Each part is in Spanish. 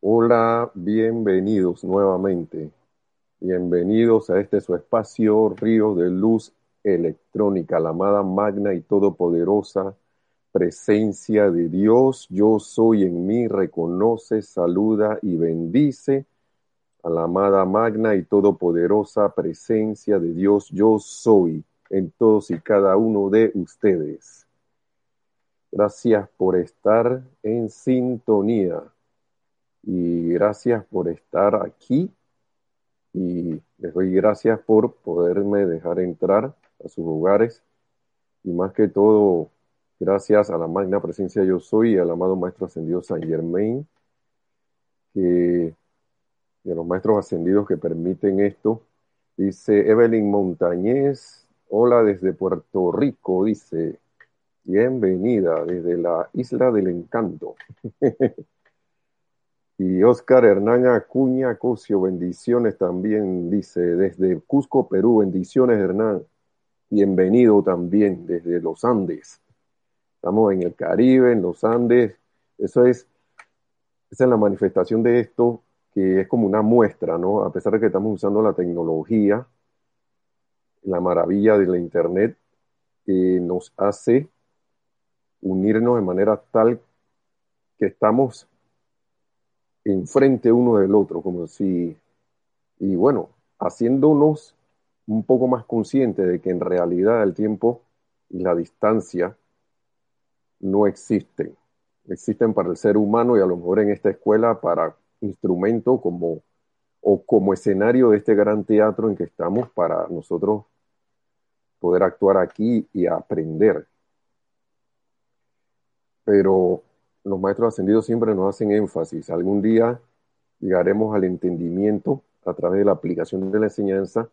Hola, bienvenidos nuevamente. Bienvenidos a este su espacio Río de Luz Electrónica, la amada magna y todopoderosa presencia de Dios. Yo soy en mí, reconoce, saluda y bendice a la amada magna y todopoderosa presencia de Dios. Yo soy en todos y cada uno de ustedes. Gracias por estar en sintonía y gracias por estar aquí. Y les doy gracias por poderme dejar entrar a sus hogares. Y más que todo gracias a la magna presencia yo soy y al amado maestro ascendido San Germain que de los maestros ascendidos que permiten esto. Dice Evelyn Montañez hola desde Puerto Rico dice. Bienvenida desde la isla del encanto Y Oscar Hernán Acuña Cosio, bendiciones también, dice, desde Cusco, Perú, bendiciones Hernán. Bienvenido también desde los Andes. Estamos en el Caribe, en los Andes. Eso es, esa es la manifestación de esto, que es como una muestra, ¿no? A pesar de que estamos usando la tecnología, la maravilla de la Internet, que nos hace unirnos de manera tal que estamos enfrente uno del otro, como si, y bueno, haciéndonos un poco más conscientes de que en realidad el tiempo y la distancia no existen. Existen para el ser humano y a lo mejor en esta escuela para instrumento como o como escenario de este gran teatro en que estamos para nosotros poder actuar aquí y aprender. Pero los maestros ascendidos siempre nos hacen énfasis. Algún día llegaremos al entendimiento a través de la aplicación de la enseñanza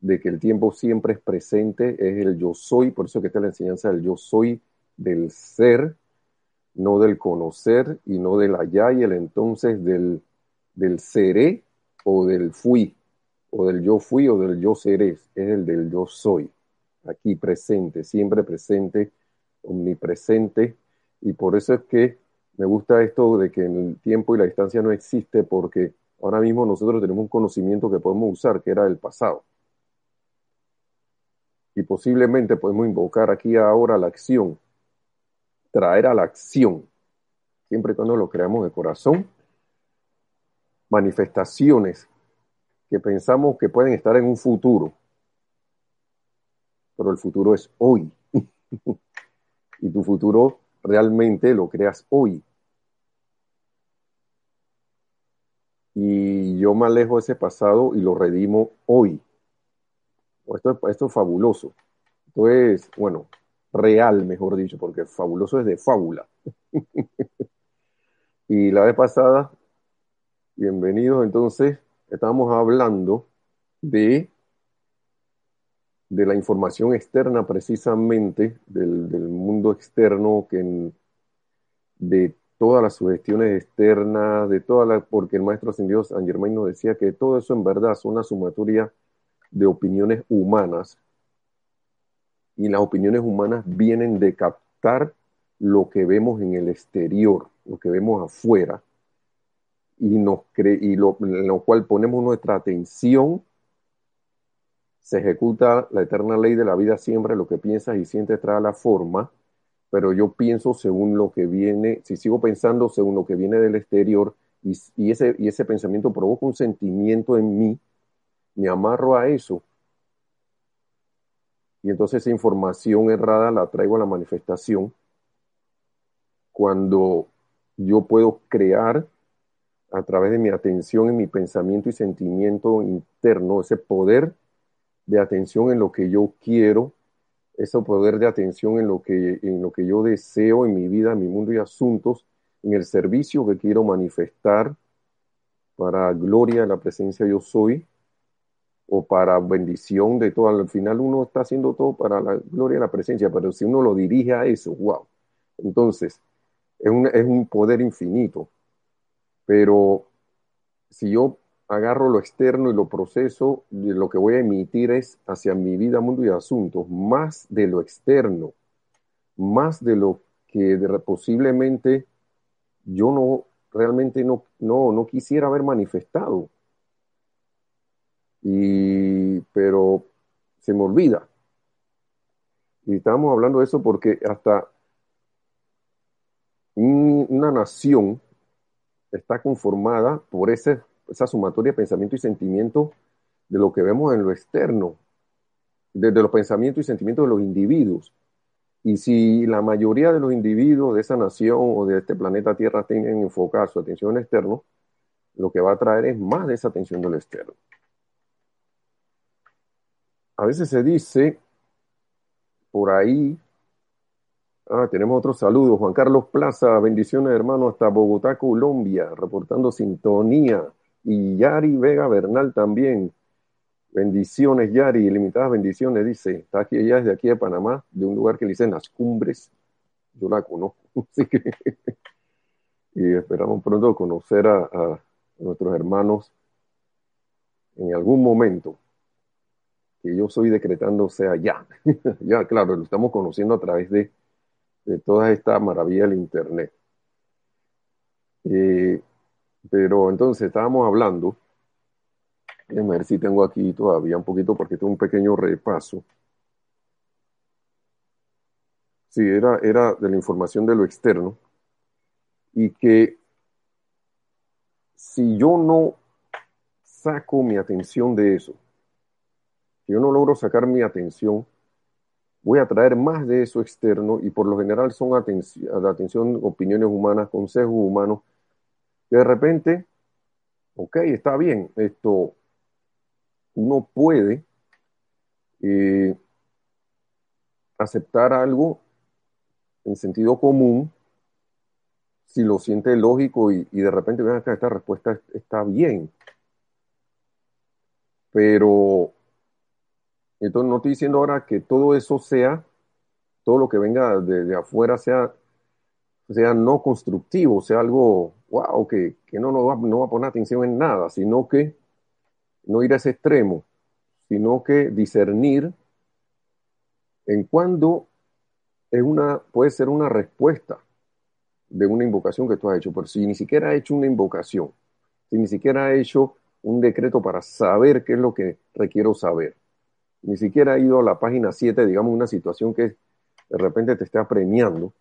de que el tiempo siempre es presente, es el yo soy, por eso que está la enseñanza del yo soy del ser, no del conocer y no del allá y el entonces del, del seré o del fui, o del yo fui o del yo seré, es el del yo soy, aquí presente, siempre presente, omnipresente, y por eso es que me gusta esto de que el tiempo y la distancia no existe porque ahora mismo nosotros tenemos un conocimiento que podemos usar, que era el pasado. Y posiblemente podemos invocar aquí ahora la acción, traer a la acción, siempre y cuando lo creamos de corazón, manifestaciones que pensamos que pueden estar en un futuro, pero el futuro es hoy. y tu futuro realmente lo creas hoy. Y yo me alejo de ese pasado y lo redimo hoy. Esto, esto es fabuloso. Esto es, bueno, real, mejor dicho, porque fabuloso es de fábula. y la vez pasada, bienvenidos, entonces, estábamos hablando de de la información externa precisamente, del, mundo externo, que de todas las sugestiones externas, de todas las, porque el maestro ascendido San Germain nos decía que todo eso en verdad es una sumatoria de opiniones humanas, y las opiniones humanas vienen de captar lo que vemos en el exterior, lo que vemos afuera, y, nos y lo, en lo cual ponemos nuestra atención se ejecuta la eterna ley de la vida siempre, lo que piensas y sientes trae la forma, pero yo pienso según lo que viene, si sigo pensando según lo que viene del exterior y, ese, y ese pensamiento provoca un sentimiento en mí, me amarro a eso. Y entonces esa información errada la traigo a la manifestación cuando yo puedo crear a través de mi atención y mi pensamiento y sentimiento interno, ese poder de atención en lo que yo quiero, ese poder de atención en lo que, en lo que yo deseo en mi vida, mi mundo y asuntos, en el servicio que quiero manifestar para gloria de la presencia yo soy o para bendición de todo. Al final uno está haciendo todo para la gloria de la presencia, pero si uno lo dirige a eso, wow. Entonces, es un, es un poder infinito. Pero si yo agarro lo externo y lo proceso, y lo que voy a emitir es hacia mi vida, mundo y asuntos, más de lo externo, más de lo que posiblemente yo no realmente no, no, no quisiera haber manifestado. Y, pero se me olvida. Y estábamos hablando de eso porque hasta una nación está conformada por ese, esa sumatoria de pensamiento y sentimiento de lo que vemos en lo externo, desde los pensamientos y sentimientos de los individuos. Y si la mayoría de los individuos de esa nación o de este planeta Tierra tienen enfocada su atención en externo, lo que va a traer es más de esa atención del externo. A veces se dice por ahí, ah, tenemos otro saludo, Juan Carlos Plaza, bendiciones hermano hasta Bogotá, Colombia, reportando sintonía. Y Yari Vega Bernal también, Bendiciones, Yari, ilimitadas bendiciones, dice. Está aquí, ella desde aquí de Panamá, de un lugar que le dicen Las Cumbres. Yo la conozco, así que. y esperamos pronto conocer a, nuestros hermanos en algún momento. Que yo soy decretando sea ya. ya, claro, lo estamos conociendo a través de, de toda esta maravilla del Internet. Eh, pero entonces estábamos hablando Déjame ver si tengo aquí todavía un poquito, porque tengo un pequeño repaso. Sí, era, era de la información de lo externo. Y que si yo no saco mi atención de eso, si yo no logro sacar mi atención, voy a traer más de eso externo y por lo general son atención opiniones humanas, consejos humanos, de repente, ok, está bien, esto uno puede eh, aceptar algo en sentido común si lo siente lógico y, de repente ven acá, esta respuesta está bien. Pero entonces no estoy diciendo ahora que todo eso sea, todo lo que venga de, afuera sea, sea no constructivo, sea algo, wow, que, que no, no, va, no va a poner atención en nada, sino que no ir a ese extremo, sino que discernir en cuándo es una, puede ser una respuesta de una invocación que tú has hecho, pero si ni siquiera ha hecho una invocación, si ni siquiera ha hecho un decreto para saber qué es lo que requiero saber, ni siquiera ha ido a la página 7, digamos, una situación que de repente te esté apremiando,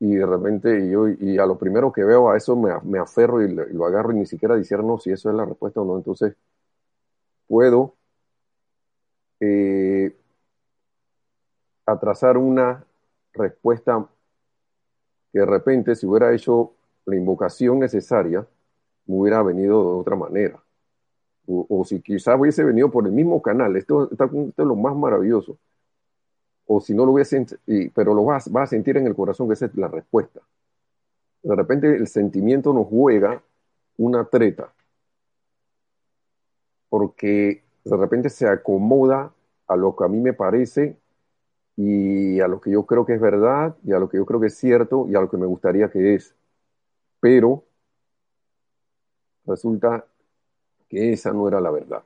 y de repente yo, y a lo primero que veo a eso me, aferro y, lo agarro y ni siquiera discerno si eso es la respuesta o no. Entonces puedo eh, atrasar una respuesta que de repente si hubiera hecho la invocación necesaria, me hubiera venido de otra manera. O, si quizás hubiese venido por el mismo canal. esto es lo más maravilloso o si no lo hubiese, pero lo vas, a sentir en el corazón que esa es la respuesta. De repente el sentimiento nos juega una treta, porque de repente se acomoda a lo que a mí me parece y a lo que yo creo que es verdad y a lo que yo creo que es cierto y a lo que me gustaría que es. Pero resulta que esa no era la verdad.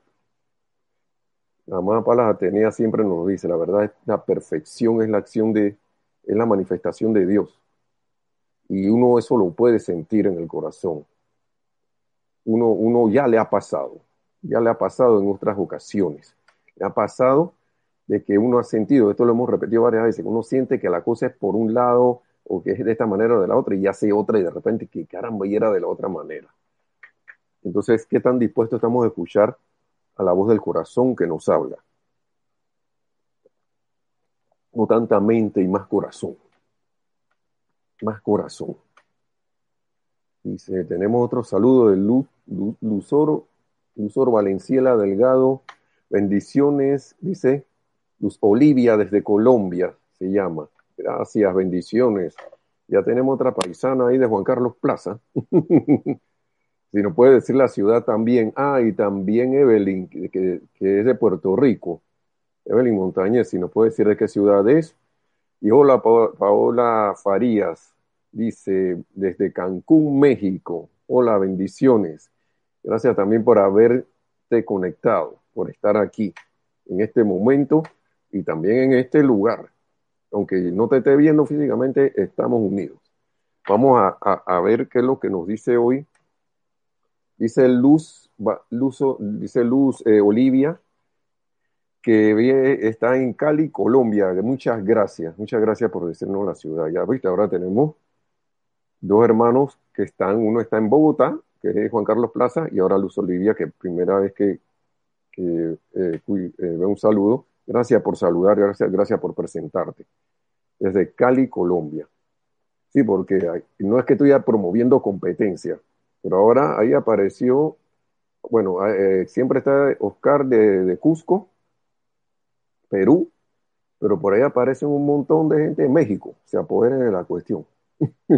La amada Palas Atenea siempre nos dice, la verdad, la perfección es la acción de, es la manifestación de Dios. Y uno eso lo puede sentir en el corazón. Uno, uno ya le ha pasado, ya le ha pasado en otras ocasiones. Le ha pasado de que uno ha sentido, esto lo hemos repetido varias veces, uno siente que la cosa es por un lado o que es de esta manera o de la otra y ya hace otra y de repente que caramba y era de la otra manera. Entonces, ¿qué tan dispuestos estamos a escuchar a la voz del corazón que nos habla. No tanta mente y más corazón. Más corazón. Dice, tenemos otro saludo de Luz, Luzoro, Luzoro Valenciela Delgado. Bendiciones, dice Luz Olivia desde Colombia, se llama. Gracias, bendiciones. Ya tenemos otra paisana ahí de Juan Carlos Plaza. Si no puede decir la ciudad también. Ah, y también Evelyn, que, es de Puerto Rico. Evelyn Montañez, si no puede decir de qué ciudad es. Y hola, Paola Farías, dice, desde Cancún, México. Hola, bendiciones. Gracias también por haberte conectado, por estar aquí en este momento y también en este lugar. Aunque no te esté viendo físicamente, estamos unidos. Vamos a, a, a, ver qué es lo que nos dice hoy. Dice Luz, dice Luz eh, Olivia, que está en Cali, Colombia. Muchas gracias, muchas gracias por decirnos la ciudad. Ya viste, ahora tenemos dos hermanos que están, uno está en Bogotá, que es Juan Carlos Plaza, y ahora Luz Olivia, que primera vez que, que eh, eh, ve un saludo. Gracias por saludar, gracias, gracias por presentarte. Desde Cali, Colombia. Sí, porque no es que estoy promoviendo competencia, pero ahora ahí apareció, bueno, eh, siempre está Oscar de, de, Cusco, Perú, pero por ahí aparecen un montón de gente de México, se apoderen de la cuestión.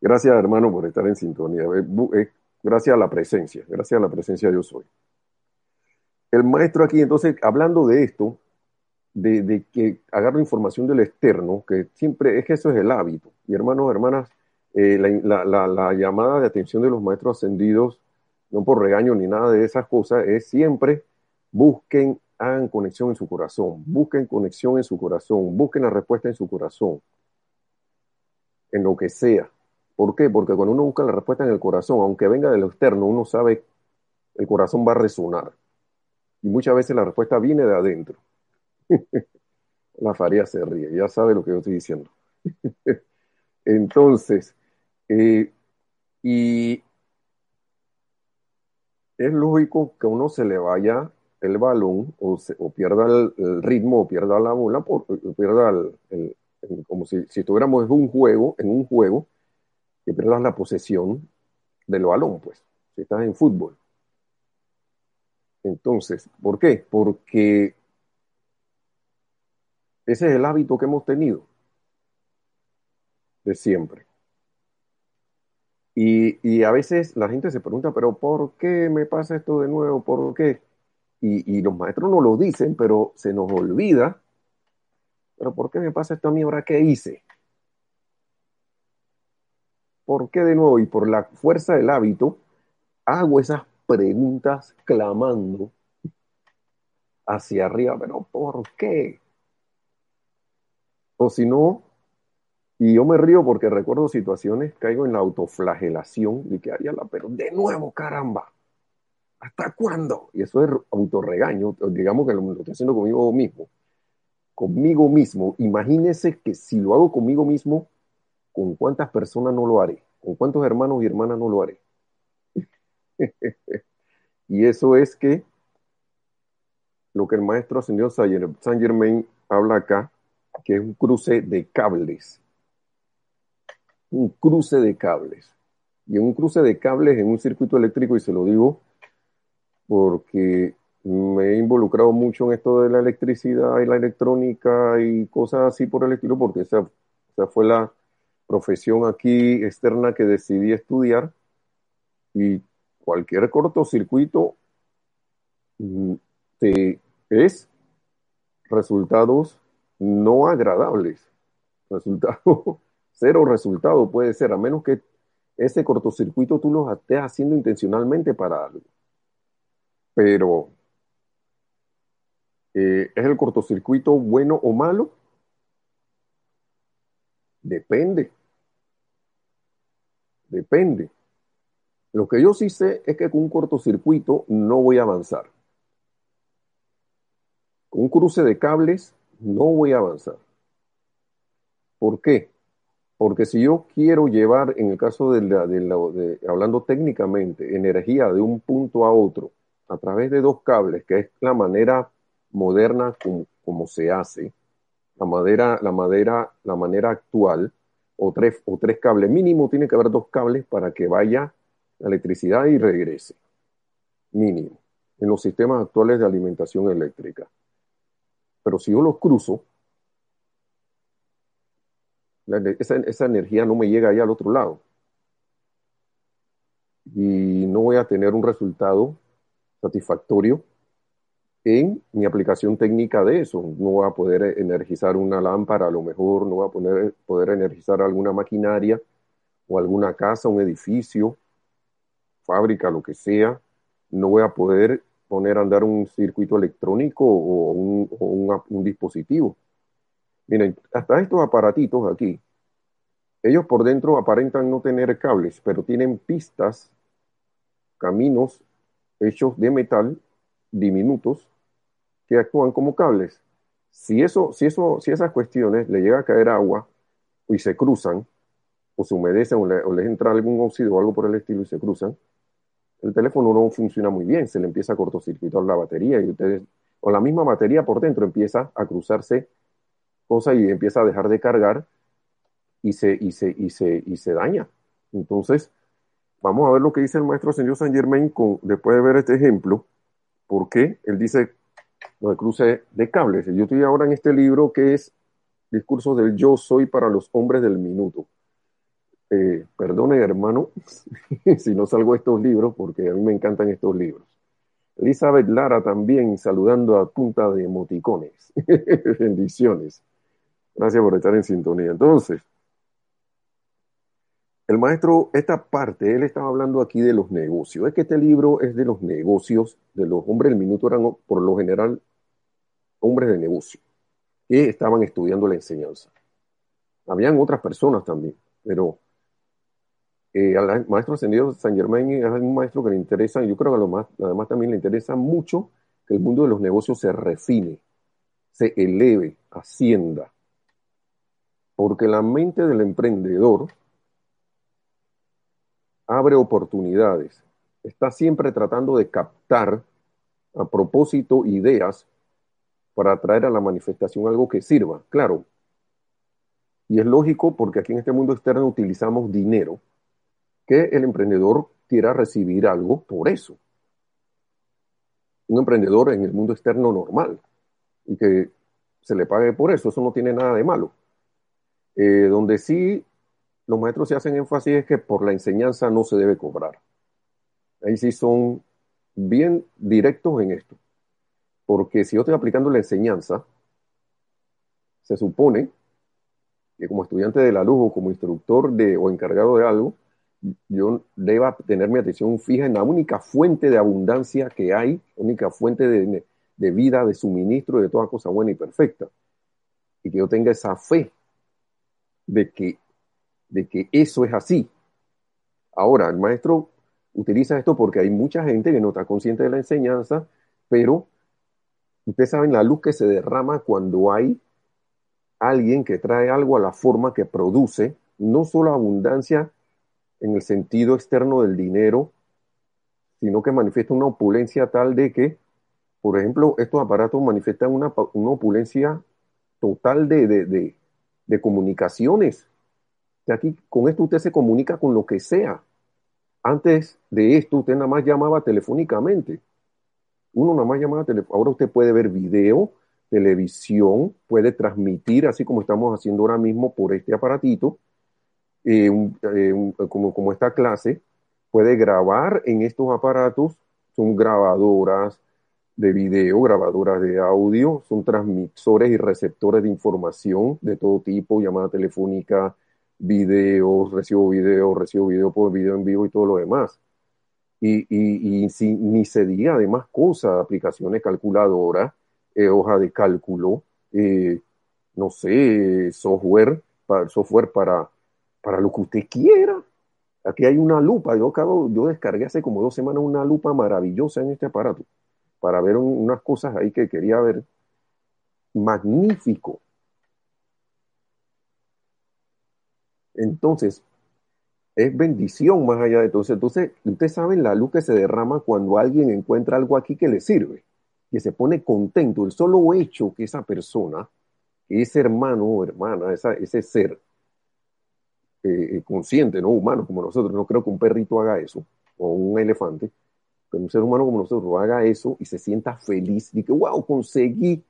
gracias, hermano, por estar en sintonía. Gracias a la presencia, gracias a la presencia yo soy. El maestro aquí, entonces, hablando de esto, de, que agarro información del externo, que siempre es que eso es el hábito. Y hermanos, hermanas, eh, la, llamada de atención de los maestros ascendidos, no por regaño ni nada de esas cosas, es siempre busquen, hagan conexión en su corazón, busquen conexión en su corazón, busquen la respuesta en su corazón, en lo que sea. ¿Por qué? Porque cuando uno busca la respuesta en el corazón, aunque venga de lo externo, uno sabe, el corazón va a resonar. Y muchas veces la respuesta viene de adentro. la Faría se ríe, ya sabe lo que yo estoy diciendo. Entonces, eh, y es lógico que uno se le vaya el balón o, pierda el, ritmo o pierda la bola, por, pierda el, como si, si estuviéramos en un juego, en un juego, que pierdas la posesión del balón, pues, si estás en fútbol. Entonces, ¿por qué? Porque ese es el hábito que hemos tenido de siempre. Y, a veces la gente se pregunta, pero ¿por qué me pasa esto de nuevo? ¿Por qué? Y, los maestros no lo dicen, pero se nos olvida. ¿Pero por qué me pasa esto a mí ahora? ¿Qué hice? ¿Por qué de nuevo? Y por la fuerza del hábito, hago esas preguntas clamando hacia arriba, pero ¿por qué? O si no, y yo me río porque recuerdo situaciones, caigo en la autoflagelación y que haría la, pero de nuevo, caramba, ¿hasta cuándo? Y eso es autorregaño, digamos que lo, estoy haciendo conmigo mismo. Conmigo mismo, imagínese que si lo hago conmigo mismo, ¿con cuántas personas no lo haré? ¿Con cuántos hermanos y hermanas no lo haré? y eso es que lo que el maestro señor Saint Germain habla acá, que es un cruce de cables. Un cruce de cables. Y un cruce de cables en un circuito eléctrico, y se lo digo porque me he involucrado mucho en esto de la electricidad y la electrónica y cosas así por el estilo, porque esa, fue la profesión aquí externa que decidí estudiar. Y cualquier cortocircuito mm, te, es resultados no agradables. Resultado, cero resultado puede ser, a menos que ese cortocircuito tú lo estés haciendo intencionalmente para algo. Pero, eh, ¿es el cortocircuito bueno o malo? Depende. Depende. Lo que yo sí sé es que con un cortocircuito no voy a avanzar. Con un cruce de cables no voy a avanzar. ¿Por qué? Porque si yo quiero llevar, en el caso de, la, hablando técnicamente, energía de un punto a otro a través de dos cables, que es la manera moderna como, se hace, la madera, la madera, la manera actual, o tres, o tres cables, mínimo tiene que haber dos cables para que vaya la electricidad y regrese. Mínimo. En los sistemas actuales de alimentación eléctrica. Pero si yo los cruzo, esa, energía no me llega ahí al otro lado. Y no voy a tener un resultado satisfactorio en mi aplicación técnica de eso. No voy a poder energizar una lámpara, a lo mejor no voy a poder, poder energizar alguna maquinaria o alguna casa, un edificio, fábrica, lo que sea. No voy a poder poner a andar un circuito electrónico o un, dispositivo. Miren, hasta estos aparatitos aquí, ellos por dentro aparentan no tener cables, pero tienen pistas, caminos hechos de metal diminutos que actúan como cables. Si, eso, si, eso, si esas cuestiones le llega a caer agua y se cruzan, o se humedecen o, les entra algún óxido o algo por el estilo y se cruzan, el teléfono no funciona muy bien, se le empieza a cortocircuitar la batería y ustedes, o la misma batería por dentro empieza a cruzarse cosas y empieza a dejar de cargar y se, y se, y se, y se daña. Entonces, vamos a ver lo que dice el maestro señor Saint Germain después de ver este ejemplo, porque él dice lo de cruce de cables. Yo estoy ahora en este libro que es Discursos del Yo Soy para los Hombres del Minuto. Eh, perdone, hermano, si no salgo estos libros, porque a mí me encantan estos libros. Elizabeth Lara también saludando a punta de emoticones. Bendiciones. Gracias por estar en sintonía. Entonces, el maestro, esta parte, él estaba hablando aquí de los negocios. Es que este libro es de los negocios, de los hombres del minuto eran por lo general hombres de negocio que estaban estudiando la enseñanza. Habían otras personas también, pero eh, al maestro ascendido San Germain es un maestro que le interesa, y yo creo que a lo más, además también le interesa mucho que el mundo de los negocios se refine, se eleve, ascienda. Porque la mente del emprendedor abre oportunidades, está siempre tratando de captar a propósito ideas para traer a la manifestación algo que sirva, claro. Y es lógico porque aquí en este mundo externo utilizamos dinero, que el emprendedor quiera recibir algo por eso. Un emprendedor en el mundo externo normal y que se le pague por eso, eso no tiene nada de malo. Eh, donde sí los maestros se hacen énfasis es que por la enseñanza no se debe cobrar. Ahí sí son bien directos en esto. Porque si yo estoy aplicando la enseñanza, se supone que como estudiante de la luz o como instructor de, o encargado de algo, yo deba tener mi atención fija en la única fuente de abundancia que hay, única fuente de, de vida, de suministro, de toda cosa buena y perfecta. Y que yo tenga esa fe de que de que eso es así. Ahora, el maestro utiliza esto porque hay mucha gente que no está consciente de la enseñanza, pero ustedes saben la luz que se derrama cuando hay alguien que trae algo a la forma que produce, no solo abundancia en el sentido externo del dinero, sino que manifiesta una opulencia tal de que, por ejemplo, estos aparatos manifiestan una, opulencia total de, de comunicaciones aquí con esto usted se comunica con lo que sea. Antes de esto usted nada más llamaba telefónicamente. Uno nada más llamaba telefónicamente. Ahora usted puede ver video, televisión, puede transmitir, así como estamos haciendo ahora mismo por este aparatito, eh, eh, como, como esta clase, puede grabar en estos aparatos, son grabadoras de video, grabadoras de audio, son transmisores y receptores de información de todo tipo, llamada telefónica, videos, recibo videos, recibo video por video en vivo y todo lo demás. Y, y, y ni se diga de más cosas, aplicaciones calculadoras, eh, hoja de cálculo, eh, no sé, software, para, software para, para lo que usted quiera. Aquí hay una lupa, yo, acabo, yo descargué hace como dos semanas una lupa maravillosa en este aparato para ver unas cosas ahí que quería ver. Magnífico. Entonces, es bendición más allá de todo. Entonces, usted sabe la luz que se derrama cuando alguien encuentra algo aquí que le sirve, que se pone contento. El solo hecho que esa persona, ese hermano o hermana, ese ser eh, consciente, no humano como nosotros, no creo que un perrito haga eso, o un elefante, pero un ser humano como nosotros haga eso y se sienta feliz. Y que, wow, conseguí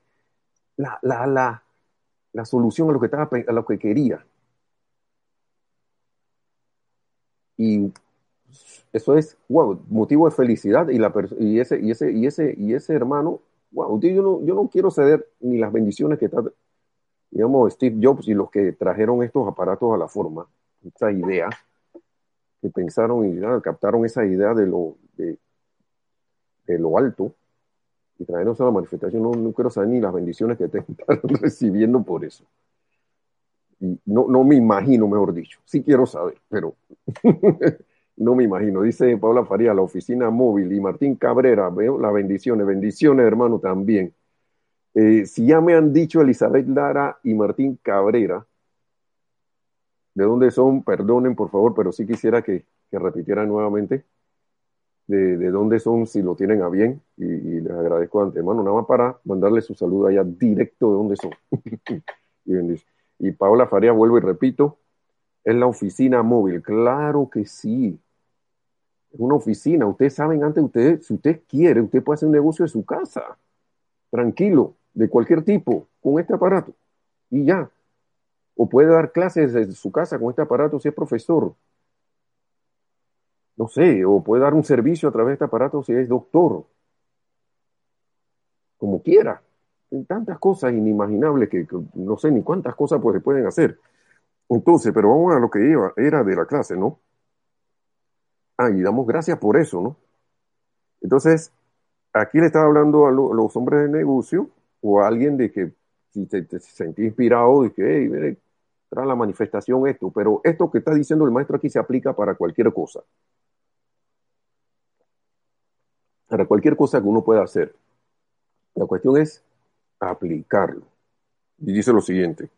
la, la, la, la solución a lo que, estaba, a lo que quería Y eso es, wow, motivo de felicidad. Y, la y, ese, y, ese, y, ese, y ese hermano, wow, yo no, yo no quiero ceder ni las bendiciones que está, digamos, Steve Jobs y los que trajeron estos aparatos a la forma, esa idea, que pensaron y captaron esa idea de lo, de, de lo alto y trajeron a la manifestación, no, quiero saber ni las bendiciones que te están recibiendo por eso. y no, no me imagino, mejor dicho. Sí quiero saber, pero no me imagino. Dice Paula Faría, la oficina móvil y Martín Cabrera, veo las bendiciones, bendiciones hermano también. Eh, si ya me han dicho Elizabeth Lara y Martín Cabrera, de dónde son, perdonen por favor, pero sí quisiera que, que repitieran nuevamente de, de, dónde son, si lo tienen a bien, y, les agradezco de antemano, nada más para mandarles su saludo allá directo de dónde son. y, y Paola Faría, vuelvo y repito, es la oficina móvil. Claro que sí. Es una oficina. Ustedes saben antes, usted, si usted quiere, usted puede hacer un negocio de su casa. Tranquilo, de cualquier tipo, con este aparato. Y ya. O puede dar clases desde su casa con este aparato si es profesor. No sé, o puede dar un servicio a través de este aparato si es doctor. Como quiera. Tantas cosas inimaginables que, no sé ni cuántas cosas pues, se pueden hacer. Entonces, pero vamos a lo que iba, era de la clase, ¿no? Ah, y damos gracias por eso, ¿no? Entonces, aquí le estaba hablando a los hombres de negocio o a alguien de que si te, te sentí inspirado, de que, hey, mire, trae la manifestación esto, pero esto que está diciendo el maestro aquí se aplica para cualquier cosa. Para cualquier cosa que uno pueda hacer. La cuestión es aplicarlo. Y dice lo siguiente.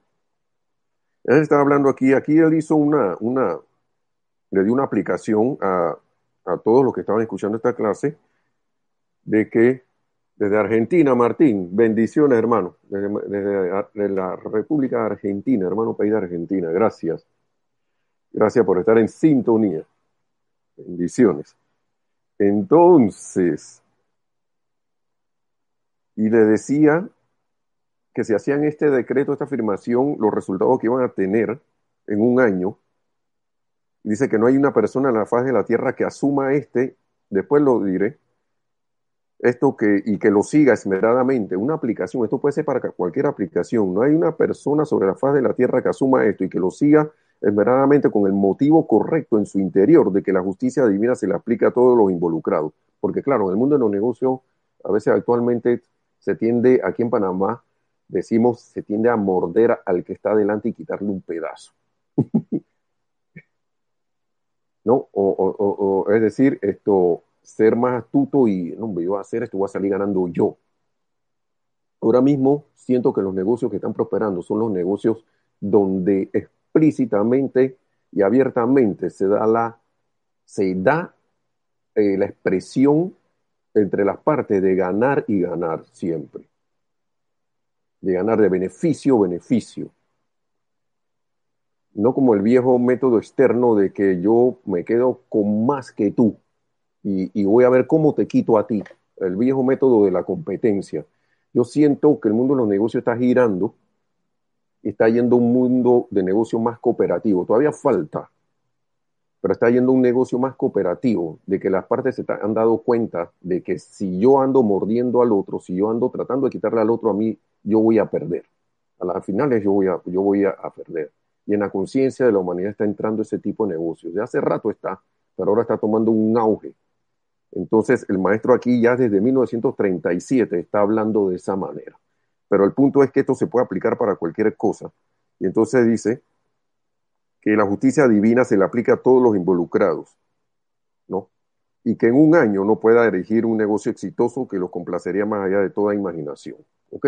Él estaba hablando aquí, aquí él hizo una, una le dio una aplicación a, a todos los que estaban escuchando esta clase de que desde Argentina, Martín, bendiciones, hermano, desde, desde, la República Argentina, hermano país de Argentina, gracias. Gracias por estar en sintonía. Bendiciones. Entonces, y le decía que si hacían este decreto, esta afirmación, los resultados que iban a tener en un año, dice que no hay una persona en la faz de la tierra que asuma este, después lo diré, esto que, y que lo siga esmeradamente, una aplicación, esto puede ser para cualquier aplicación, no hay una persona sobre la faz de la tierra que asuma esto y que lo siga esmeradamente con el motivo correcto en su interior de que la justicia divina se le aplica a todos los involucrados. Porque claro, en el mundo de los negocios, a veces actualmente se tiende, aquí en Panamá, decimos, se tiende a morder al que está adelante y quitarle un pedazo. ¿No? O, o, o, es decir, esto, ser más astuto y, no, yo voy a hacer esto, voy a salir ganando yo. Ahora mismo siento que los negocios que están prosperando son los negocios donde explícitamente y abiertamente se da la, se da eh, la expresión entre las partes de ganar y ganar siempre de ganar de beneficio beneficio. No como el viejo método externo de que yo me quedo con más que tú y, y, voy a ver cómo te quito a ti. El viejo método de la competencia. Yo siento que el mundo de los negocios está girando está yendo un mundo de negocio más cooperativo. Todavía falta, pero está yendo un negocio más cooperativo, de que las partes se han dado cuenta de que si yo ando mordiendo al otro, si yo ando tratando de quitarle al otro a mí, yo voy a perder. A las finales yo voy a, yo voy a perder. Y en la conciencia de la humanidad está entrando ese tipo de negocios. De hace rato está, pero ahora está tomando un auge. Entonces el maestro aquí ya desde 1937 está hablando de esa manera. Pero el punto es que esto se puede aplicar para cualquier cosa. Y entonces dice que la justicia divina se le aplica a todos los involucrados, ¿no? Y que en un año no pueda dirigir un negocio exitoso que los complacería más allá de toda imaginación, ¿ok?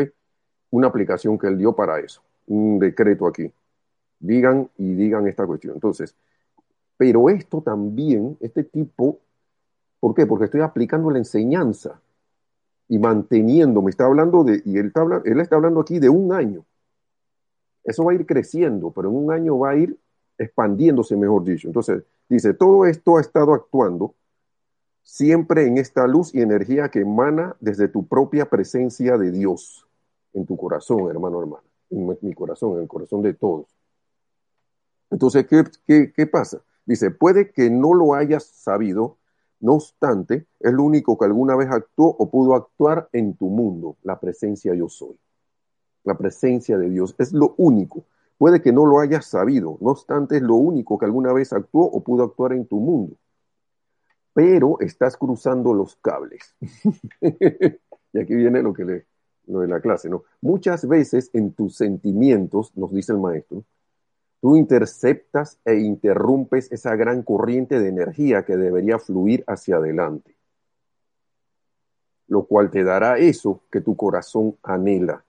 una aplicación que él dio para eso, un decreto aquí. Digan y digan esta cuestión. Entonces, pero esto también, este tipo, ¿por qué? Porque estoy aplicando la enseñanza y manteniendo, me está hablando de, y él está, él está hablando aquí de un año. Eso va a ir creciendo, pero en un año va a ir expandiéndose, mejor dicho. Entonces, dice, todo esto ha estado actuando siempre en esta luz y energía que emana desde tu propia presencia de Dios en tu corazón, hermano, hermana, en mi corazón, en el corazón de todos. Entonces, ¿qué, qué, qué pasa? Dice, puede que no lo hayas sabido, no obstante, es lo único que alguna vez actuó o pudo actuar en tu mundo, la presencia yo soy. La presencia de Dios es lo único. Puede que no lo hayas sabido, no obstante, es lo único que alguna vez actuó o pudo actuar en tu mundo. Pero estás cruzando los cables. y aquí viene lo que le, lo de la clase, ¿no? Muchas veces en tus sentimientos, nos dice el maestro, Tú interceptas e interrumpes esa gran corriente de energía que debería fluir hacia adelante, lo cual te dará eso que tu corazón anhela.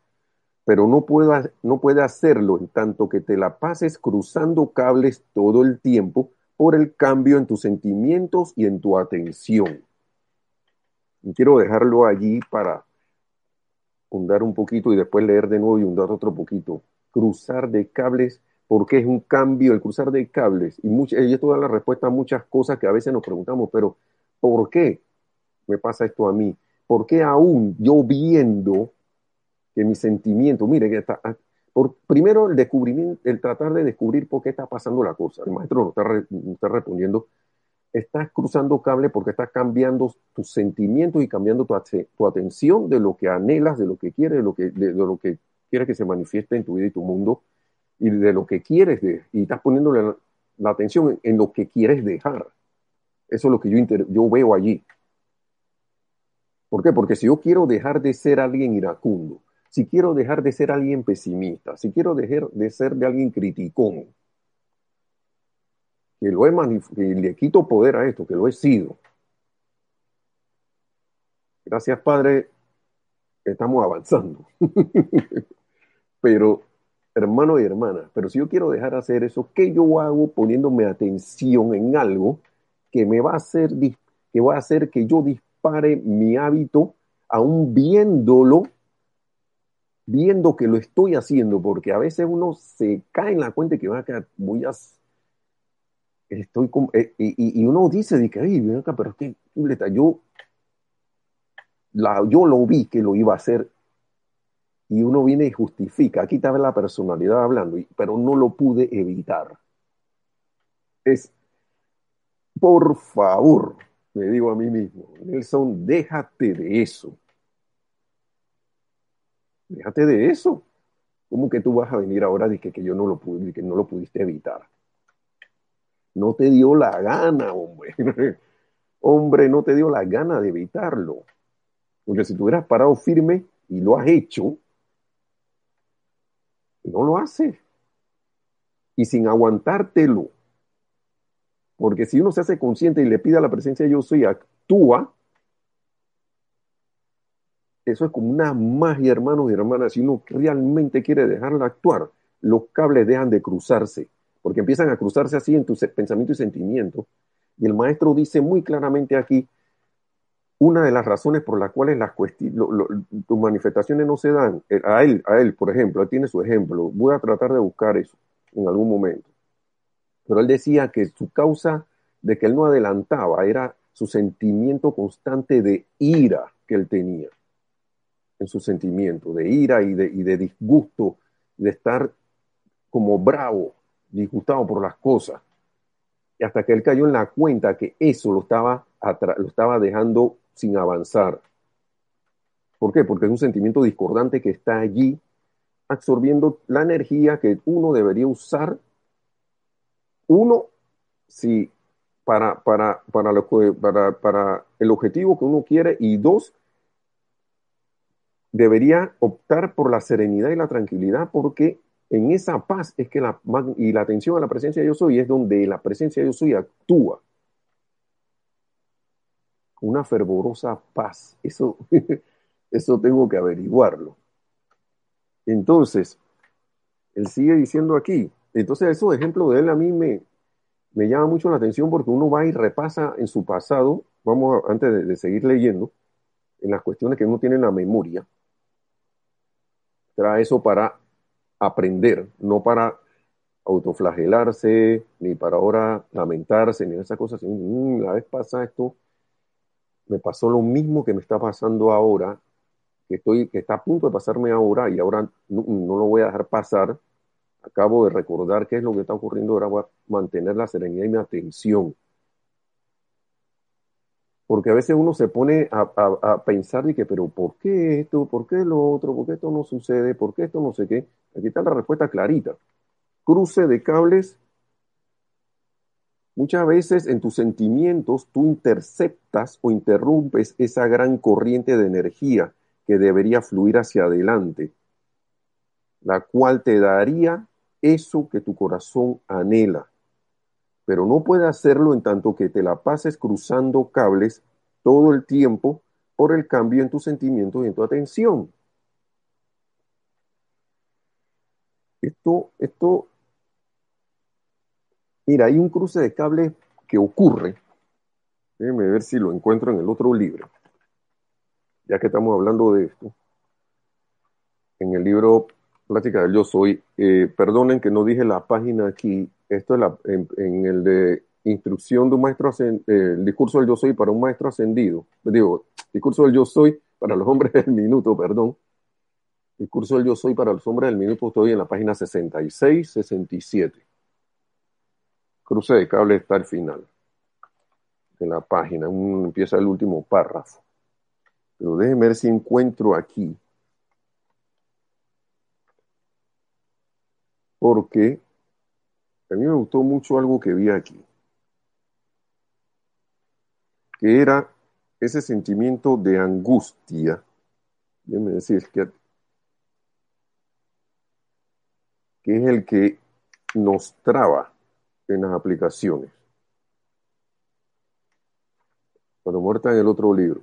Pero no, puedo, no puede hacerlo en tanto que te la pases cruzando cables todo el tiempo por el cambio en tus sentimientos y en tu atención. Y quiero dejarlo allí para hundar un poquito y después leer de nuevo y hundar otro poquito. Cruzar de cables, porque es un cambio el cruzar de cables. Y, mucha, y esto da la respuesta a muchas cosas que a veces nos preguntamos, pero ¿por qué me pasa esto a mí? ¿Por qué aún yo viendo que mi sentimiento, mire, que está, por, primero, el descubrimiento, el tratar de descubrir por qué está pasando la cosa. El maestro no está, está respondiendo. Estás cruzando cable porque estás cambiando tus sentimientos y cambiando tu, tu, atención de lo que anhelas, de lo que quieres, de lo que, de, de lo que quieres que se manifieste en tu vida y tu mundo, y de lo que quieres, de, y estás poniéndole la, la atención en, en, lo que quieres dejar. Eso es lo que yo, inter, yo veo allí. ¿Por qué? Porque si yo quiero dejar de ser alguien iracundo, si quiero dejar de ser alguien pesimista, si quiero dejar de ser de alguien criticón, que lo he que le quito poder a esto, que lo he sido. Gracias, Padre, estamos avanzando. pero, hermano y hermana, pero si yo quiero dejar de hacer eso, ¿qué yo hago poniéndome atención en algo que me va a hacer, que va a hacer que yo dispare mi hábito, aún viéndolo viendo que lo estoy haciendo, porque a veces uno se cae en la cuenta que va a voy a estoy con, eh, y, uno dice de que ay, acá, pero es que yo la, yo lo vi que lo iba a hacer y uno viene y justifica, aquí está la personalidad hablando, pero no lo pude evitar. Es, por favor, me digo a mí mismo, Nelson, déjate de eso. Déjate de eso. ¿Cómo que tú vas a venir ahora de que, que yo no lo pude, que no lo pudiste evitar? No te dio la gana, hombre. hombre, no te dio la gana de evitarlo. Porque si tú hubieras parado firme y lo has hecho, no lo haces. Y sin aguantártelo. Porque si uno se hace consciente y le pide a la presencia de yo soy, actúa, eso es como una magia, hermanos y hermanas. Si uno realmente quiere dejarla actuar, los cables dejan de cruzarse, porque empiezan a cruzarse así en tus pensamientos y sentimientos. Y el maestro dice muy claramente aquí, una de las razones por las cuales las tus manifestaciones no se dan, eh, a él, a él, por ejemplo, él tiene su ejemplo, voy a tratar de buscar eso en algún momento. Pero él decía que su causa de que él no adelantaba era su sentimiento constante de ira que él tenía en su sentimiento de ira y de, y de disgusto, de estar como bravo, disgustado por las cosas. Y hasta que él cayó en la cuenta que eso lo estaba, lo estaba dejando sin avanzar. ¿Por qué? Porque es un sentimiento discordante que está allí absorbiendo la energía que uno debería usar. Uno, si para, para, para, que, para el objetivo que uno quiere, y dos, debería optar por la serenidad y la tranquilidad porque en esa paz es que la, y la atención a la presencia de yo soy es donde la presencia de yo soy actúa. Una fervorosa paz. Eso, eso tengo que averiguarlo. Entonces, él sigue diciendo aquí. Entonces, esos ejemplos de él a mí me, me llama mucho la atención porque uno va y repasa en su pasado, vamos antes de, seguir leyendo, en las cuestiones que uno tiene en la memoria, trae eso para aprender, no para autoflagelarse, ni para ahora lamentarse, ni esas cosas. Mm, la vez pasada esto me pasó lo mismo que me está pasando ahora, que, estoy, que está a punto de pasarme ahora y ahora no, no lo voy a dejar pasar. Acabo de recordar qué es lo que está ocurriendo, ahora voy a mantener la serenidad y mi atención porque a veces uno se pone a, a, a, pensar de que, pero ¿por qué esto? ¿Por qué lo otro? ¿Por qué esto no sucede? ¿Por qué esto no sé qué? Aquí está la respuesta clarita. Cruce de cables. Muchas veces en tus sentimientos tú interceptas o interrumpes esa gran corriente de energía que debería fluir hacia adelante, la cual te daría eso que tu corazón anhela, pero no puede hacerlo en tanto que te la pases cruzando cables todo el tiempo por el cambio en tus sentimientos y en tu atención. Esto, esto, mira, hay un cruce de cables que ocurre. Déjenme ver si lo encuentro en el otro libro, ya que estamos hablando de esto. En el libro Plática del Yo Soy, eh, perdonen que no dije la página aquí, esto es la, en, el de instrucción de un maestro, eh, el discurso del Yo Soy para un maestro ascendido, digo, discurso del Yo Soy para los hombres del minuto, perdón, el curso del Yo Soy para los hombres del minuto, estoy en la página 66, 67. Cruce de cable está al final de la página, empieza el último párrafo. Pero déjenme ver si encuentro aquí. Porque a mí me gustó mucho algo que vi aquí. Que era ese sentimiento de angustia. Déjenme decir que que es el que nos traba en las aplicaciones. Cuando muerta en el otro libro,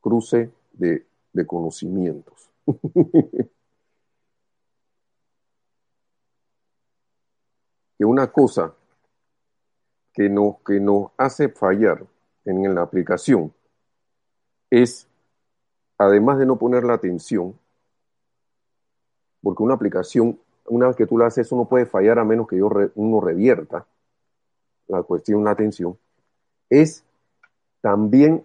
cruce de, conocimientos. que una cosa que nos, que nos hace fallar en la aplicación es, además de no poner la atención, porque una aplicación una vez que tú la haces, eso no puede fallar a menos que yo uno revierta la cuestión, la atención, es también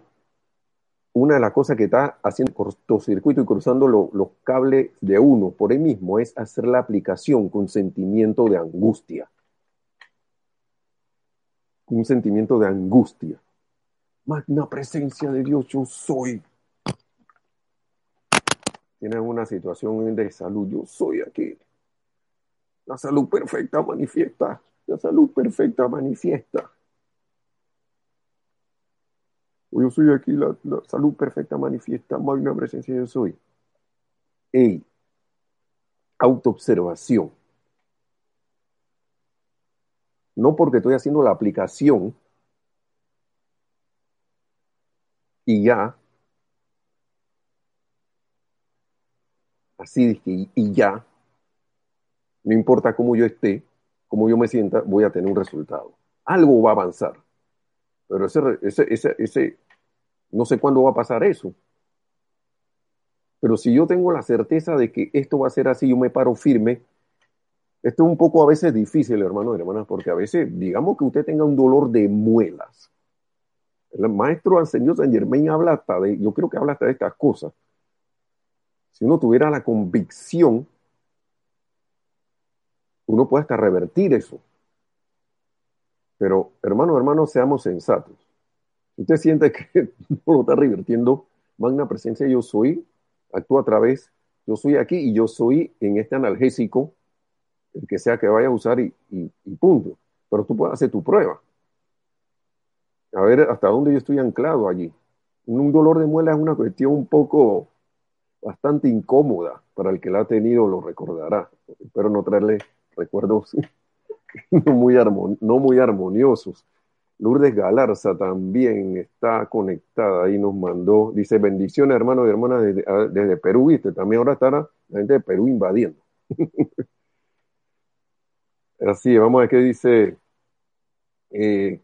una de las cosas que está haciendo cortocircuito y cruzando los cables de uno por ahí mismo es hacer la aplicación con sentimiento de angustia. Un sentimiento de angustia. Magna presencia de Dios, yo soy. Tienes una situación de salud, yo soy aquí. La salud perfecta manifiesta. La salud perfecta manifiesta. Yo soy aquí, la, salud perfecta manifiesta. una presencia yo soy. Ey, autoobservación. No porque estoy haciendo la aplicación y ya, así y ya, no importa cómo yo esté, cómo yo me sienta, voy a tener un resultado. Algo va a avanzar. Pero ese, ese, ese, no sé cuándo va a pasar eso. Pero si yo tengo la certeza de que esto va a ser así, yo me paro firme. Esto es un poco a veces difícil, hermanos y hermanas, porque a veces, digamos que usted tenga un dolor de muelas. El maestro al Señor San Germain habla hasta de, yo creo que habla hasta de estas cosas. Si uno tuviera la convicción uno puede hasta revertir eso. Pero, hermano, hermano, seamos sensatos. usted siente que no lo está revirtiendo, magna presencia yo soy, actúa a través, yo soy aquí y yo soy en este analgésico, el que sea que vaya a usar y, punto. Pero tú puedes hacer tu prueba. A ver hasta dónde yo estoy anclado allí. Un dolor de muela es una cuestión un poco bastante incómoda para el que la ha tenido, lo recordará. Espero no traerle recuerdos no muy, no muy armoniosos. Lourdes Galarza también está conectada y nos mandó, dice, bendiciones hermanos y hermanas desde, Perú, viste, también ahora estará la gente de Perú invadiendo. Así, vamos a ver qué dice eh,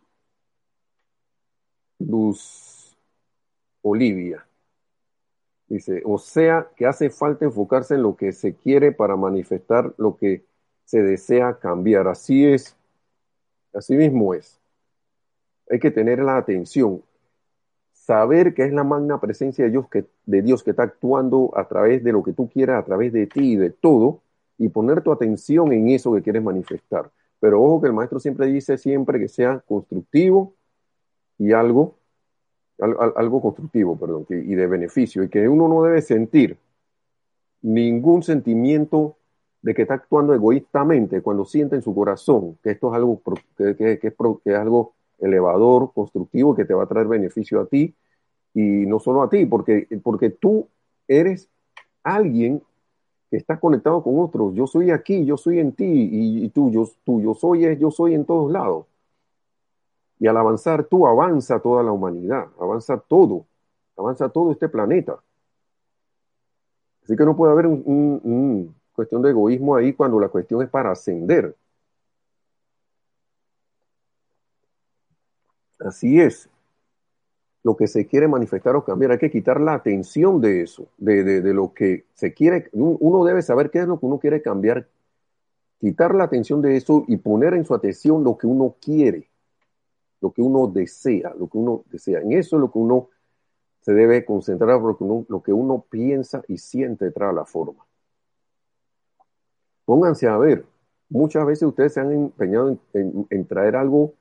Luz Olivia. Dice, o sea que hace falta enfocarse en lo que se quiere para manifestar lo que se desea cambiar. Así es, así mismo es. Hay que tener la atención, saber que es la magna presencia de Dios que, de Dios que está actuando a través de lo que tú quieras, a través de ti y de todo, y poner tu atención en eso que quieres manifestar. Pero ojo que el maestro siempre dice siempre que sea constructivo y algo, algo constructivo, perdón, y de beneficio, y que uno no debe sentir ningún sentimiento de que está actuando egoístamente cuando siente en su corazón que esto es algo que, es, algo elevador, constructivo, que te va a traer beneficio a ti y no solo a ti, porque, porque tú eres alguien que estás conectado con otros. Yo soy aquí, yo soy en ti, y, tú, yo, tú, yo soy es, yo soy en todos lados. Y al avanzar tú, avanza toda la humanidad, avanza todo, avanza todo este planeta. Así que no puede haber una cuestión de egoísmo ahí cuando la cuestión es para ascender. Así es. Lo que se quiere manifestar o cambiar, hay que quitar la atención de eso, de, de, lo que se quiere. Uno debe saber qué es lo que uno quiere cambiar, quitar la atención de eso y poner en su atención lo que uno quiere, lo que uno desea, lo que uno desea. En eso es lo que uno se debe concentrar, porque uno, lo que uno piensa y siente detrás de la forma. Pónganse a ver, muchas veces ustedes se han empeñado en traer algo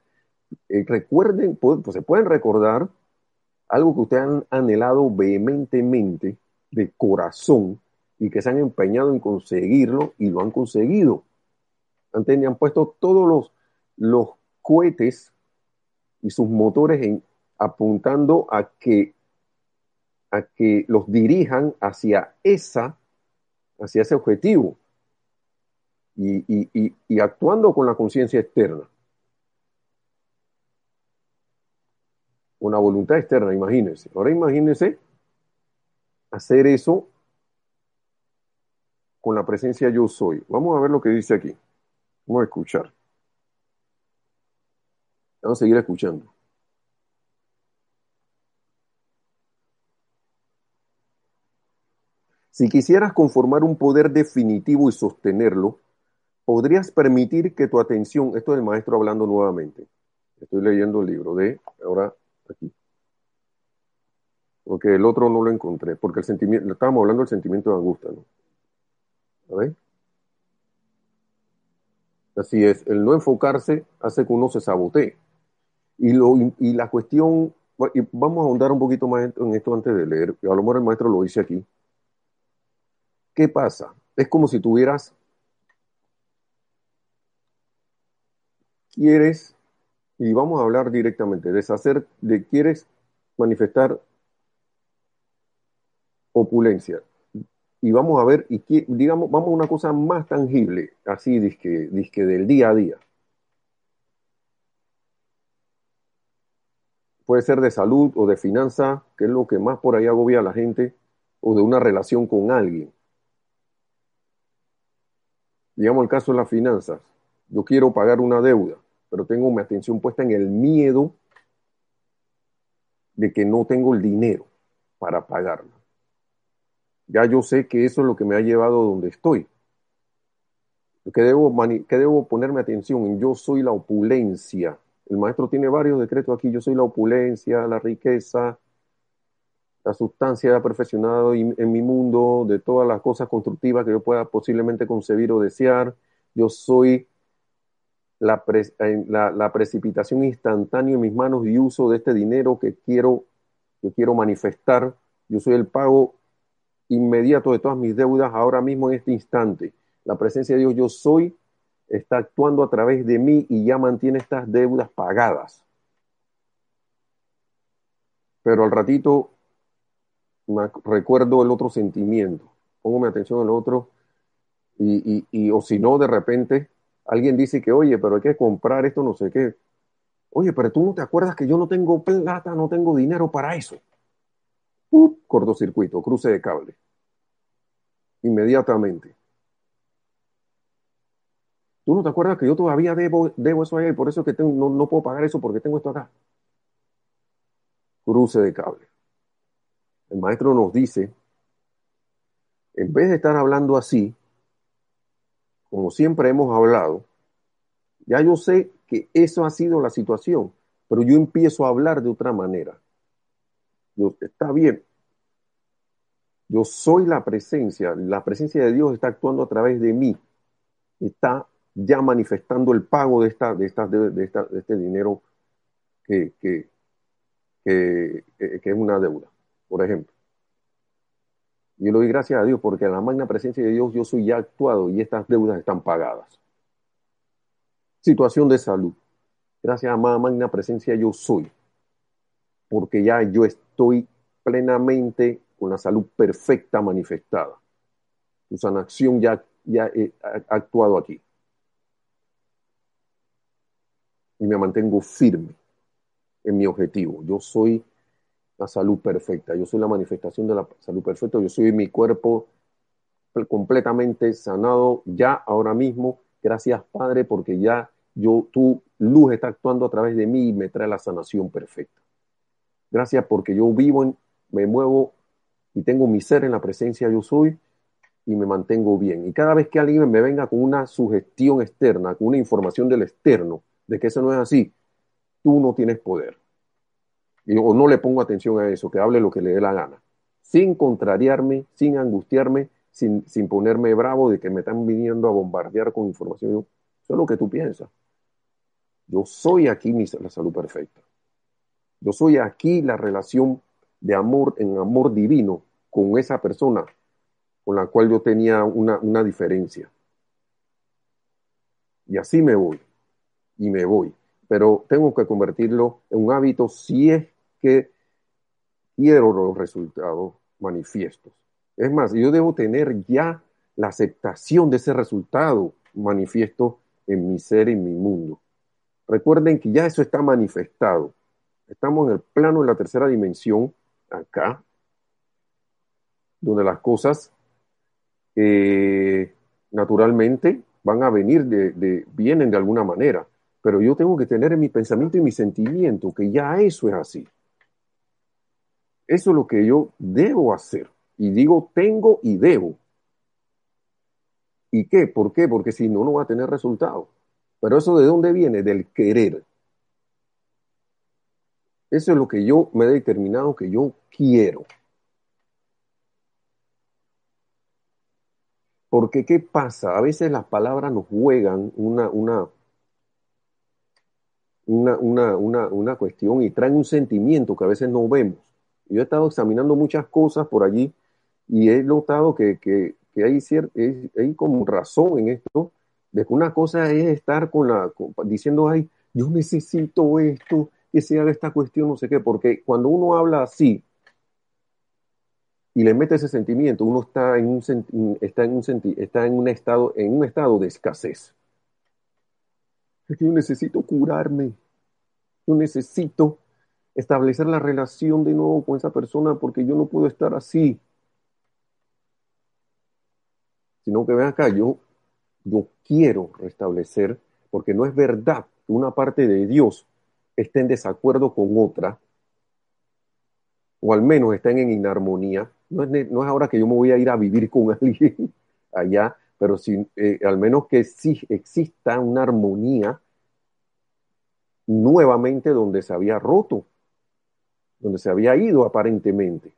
eh, recuerden, pues, se pueden recordar algo que ustedes han anhelado vehementemente de corazón y que se han empeñado en conseguirlo y lo han conseguido. Han, han puesto todos los, los cohetes y sus motores en, apuntando a que, a que los dirijan hacia esa, hacia ese objetivo y, actuando con la conciencia externa. una voluntad externa, imagínense. Ahora imagínense hacer eso con la presencia yo soy. Vamos a ver lo que dice aquí. Vamos a escuchar. Vamos a seguir escuchando. Si quisieras conformar un poder definitivo y sostenerlo, podrías permitir que tu atención, esto es el maestro hablando nuevamente, estoy leyendo el libro de, ahora aquí. Porque el otro no lo encontré, porque el sentimiento, estábamos hablando del sentimiento de angustia, ¿no? ¿A Así es, el no enfocarse hace que uno se sabotee. Y, lo, y la cuestión, y vamos a ahondar un poquito más en esto antes de leer, a lo mejor el maestro lo dice aquí. ¿Qué pasa? Es como si tuvieras, quieres y vamos a hablar directamente, deshacer, de quieres manifestar opulencia. Y vamos a ver, y digamos, vamos a una cosa más tangible, así disque, disque del día a día. Puede ser de salud o de finanza, que es lo que más por ahí agobia a la gente, o de una relación con alguien. Digamos el caso de las finanzas. Yo quiero pagar una deuda pero tengo mi atención puesta en el miedo de que no tengo el dinero para pagarlo. Ya yo sé que eso es lo que me ha llevado donde estoy. Que debo, ponerme atención en yo soy la opulencia. El maestro tiene varios decretos aquí. Yo soy la opulencia, la riqueza, la sustancia perfeccionada en mi mundo, de todas las cosas constructivas que yo pueda posiblemente concebir o desear. Yo soy la, la, precipitación instantánea en mis manos y uso de este dinero que quiero, que quiero manifestar. Yo soy el pago inmediato de todas mis deudas ahora mismo en este instante. La presencia de Dios yo soy está actuando a través de mí y ya mantiene estas deudas pagadas. Pero al ratito me recuerdo el otro sentimiento, pongo mi atención al otro y, y o si no, de repente alguien dice que, oye, pero hay que comprar esto, no sé qué. Oye, pero tú no te acuerdas que yo no tengo plata, no tengo dinero para eso. Cortocircuito, cruce de cable. Inmediatamente. ¿Tú no te acuerdas que yo todavía debo, debo eso allá y por eso que no, no puedo pagar eso porque tengo esto acá? Cruce de cable. El maestro nos dice, en vez de estar hablando así, como siempre hemos hablado, ya yo sé que eso ha sido la situación, pero yo empiezo a hablar de otra manera. Está bien, yo soy la presencia, la presencia de Dios está actuando a través de mí, está ya manifestando el pago de, esta, de, esta, de, esta, de este dinero que, que es una deuda, por ejemplo. Yo le doy gracias a Dios porque en la magna presencia de Dios yo soy ya actuado y estas deudas están pagadas. Situación de salud. Gracias a la magna presencia yo soy. Porque ya yo estoy plenamente con la salud perfecta manifestada. Tu sanación ya, ya eh, ha actuado aquí. Y me mantengo firme en mi objetivo. Yo soy la salud perfecta, yo soy la manifestación de la salud perfecta, yo soy mi cuerpo completamente sanado ya ahora mismo. Gracias Padre porque ya yo, tu luz está actuando a través de mí y me trae la sanación perfecta. Gracias porque yo vivo, en, me muevo y tengo mi ser en la presencia yo soy y me mantengo bien. Y cada vez que alguien me venga con una sugestión externa, con una información del externo, de que eso no es así, tú no tienes poder. O no le pongo atención a eso, que hable lo que le dé la gana. Sin contrariarme, sin angustiarme, sin, sin ponerme bravo de que me están viniendo a bombardear con información. Eso es lo que tú piensas. Yo soy aquí mi, la salud perfecta. Yo soy aquí la relación de amor en amor divino con esa persona con la cual yo tenía una, una diferencia. Y así me voy. Y me voy. Pero tengo que convertirlo en un hábito si es que quiero los resultados manifiestos. Es más, yo debo tener ya la aceptación de ese resultado manifiesto en mi ser, en mi mundo. Recuerden que ya eso está manifestado. Estamos en el plano de la tercera dimensión, acá, donde las cosas eh, naturalmente van a venir de, vienen de alguna manera, pero yo tengo que tener en mi pensamiento y mi sentimiento que ya eso es así. Eso es lo que yo debo hacer. Y digo tengo y debo. ¿Y qué? ¿Por qué? Porque si no, no va a tener resultado. Pero eso de dónde viene? Del querer. Eso es lo que yo me he determinado que yo quiero. Porque ¿qué pasa? A veces las palabras nos juegan una, una, una, una, una, cuestión y traen un sentimiento que a veces no vemos. Yo he estado examinando muchas cosas por allí y he notado que, que, que hay, hay como razón en esto de que una cosa es estar con la, diciendo, ay, yo necesito esto, que se haga esta cuestión, no sé qué, porque cuando uno habla así y le mete ese sentimiento, uno está en un, está en un, está en un, estado, en un estado de escasez. Es que yo necesito curarme, yo necesito establecer la relación de nuevo con esa persona porque yo no puedo estar así. Sino que ven acá, yo yo quiero restablecer, porque no es verdad que una parte de Dios esté en desacuerdo con otra, o al menos estén en inarmonía. No es, no es ahora que yo me voy a ir a vivir con alguien allá, pero si, eh, al menos que sí exista una armonía nuevamente donde se había roto, donde se había ido aparentemente.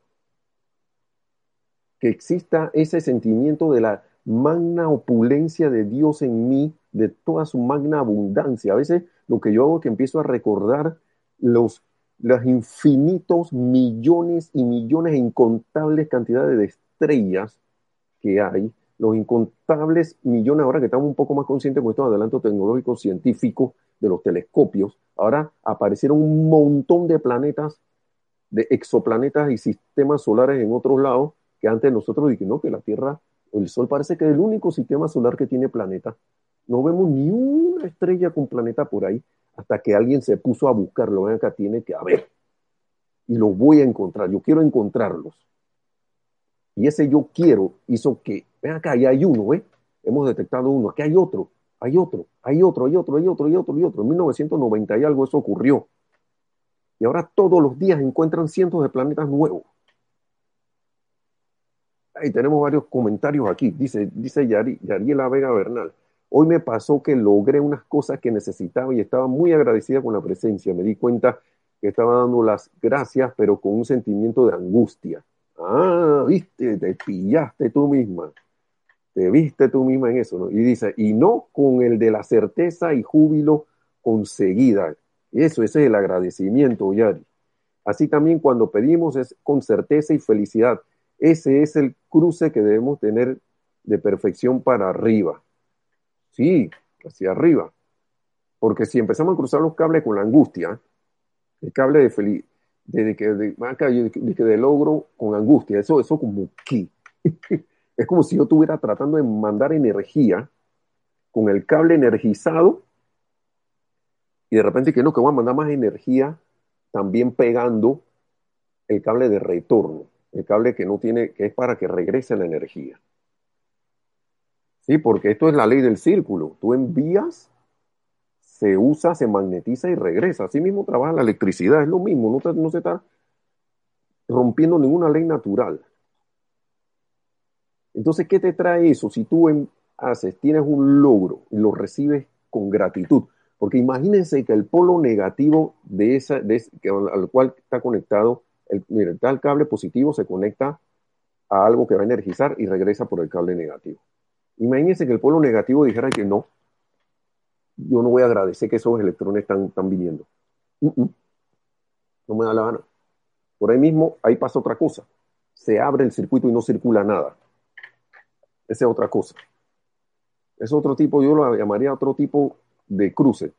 Que exista ese sentimiento de la magna opulencia de Dios en mí, de toda su magna abundancia. A veces lo que yo hago es que empiezo a recordar los, los infinitos millones y millones e incontables cantidades de estrellas que hay, los incontables millones, ahora que estamos un poco más conscientes con estos adelantos tecnológicos científicos de los telescopios, ahora aparecieron un montón de planetas, de exoplanetas y sistemas solares en otros lados, que antes nosotros dijimos que la Tierra el Sol parece que es el único sistema solar que tiene planeta. No vemos ni una estrella con planeta por ahí hasta que alguien se puso a buscarlo. Ven acá, tiene que haber. Y lo voy a encontrar. Yo quiero encontrarlos. Y ese yo quiero hizo que, ven acá, ya hay uno, ¿eh? Hemos detectado uno. Aquí hay otro, hay otro, hay otro, hay otro, hay otro, hay otro, hay otro. En 1990 y algo eso ocurrió. Y ahora todos los días encuentran cientos de planetas nuevos y tenemos varios comentarios aquí. Dice, dice Yariela Vega Bernal. Hoy me pasó que logré unas cosas que necesitaba y estaba muy agradecida con la presencia. Me di cuenta que estaba dando las gracias, pero con un sentimiento de angustia. Ah, viste, te pillaste tú misma. Te viste tú misma en eso, ¿no? Y dice, y no con el de la certeza y júbilo conseguida. Eso, ese es el agradecimiento, Yari. Así también cuando pedimos es con certeza y felicidad ese es el cruce que debemos tener de perfección para arriba. Sí, hacia arriba. Porque si empezamos a cruzar los cables con la angustia, el cable de feliz, de, que de, de, de, logro con angustia, eso, eso como que Es como si yo estuviera tratando de mandar energía con el cable energizado y de repente que no, que voy a mandar más energía también pegando el cable de retorno, el cable que no tiene, que es para que regrese la energía. Sí, porque esto es la ley del círculo. Tú envías, se usa, se magnetiza y regresa. Así mismo trabaja la electricidad, es lo mismo, no, no se está rompiendo ninguna ley natural. Entonces, ¿qué te trae eso? Si tú haces, tienes un logro y lo recibes con gratitud. Porque imagínense que el polo negativo de esa, al cual está conectado, el, mira, cable positivo se conecta a algo que va a energizar y regresa por el cable negativo. Imagínense que el polo negativo dijera que no, yo no voy a agradecer que esos electrones están, están viniendo. No me da la gana. Por ahí mismo, ahí pasa otra cosa. Se abre el circuito y no circula nada. Esa es otra cosa. Es otro tipo, yo lo llamaría otro tipo de cruce.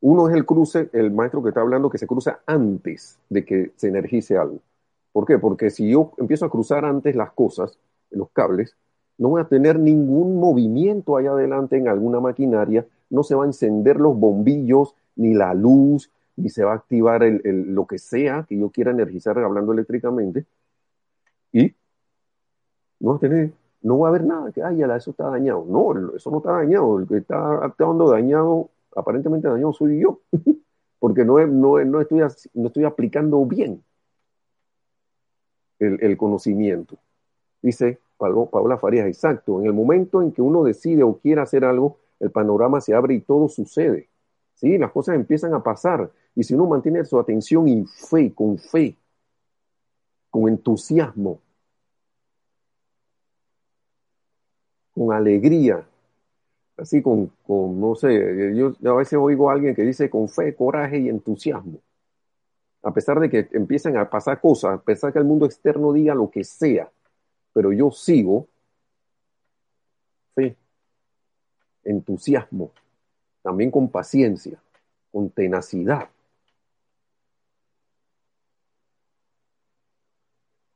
Uno es el cruce, el maestro que está hablando, que se cruza antes de que se energice algo. ¿Por qué? Porque si yo empiezo a cruzar antes las cosas, los cables, no voy a tener ningún movimiento allá adelante en alguna maquinaria, no se va a encender los bombillos, ni la luz, ni se va a activar lo que sea que yo quiera energizar hablando eléctricamente, y no va a tener no va a haber nada que, ay, eso está dañado. No, eso no está dañado. El que está actuando dañado, aparentemente dañado soy yo, porque no, no, no, estoy, no estoy aplicando bien el, conocimiento. Dice Paola Farías, exacto, en el momento en que uno decide o quiere hacer algo, el panorama se abre y todo sucede. ¿sí? Las cosas empiezan a pasar. Y si uno mantiene su atención y fe, con fe, con entusiasmo, con alegría, así con, no sé, yo, a veces oigo a alguien que dice con fe, coraje y entusiasmo. A pesar de que empiecen a pasar cosas, a pesar que el mundo externo diga lo que sea, pero yo sigo fe, entusiasmo, también con paciencia, con tenacidad.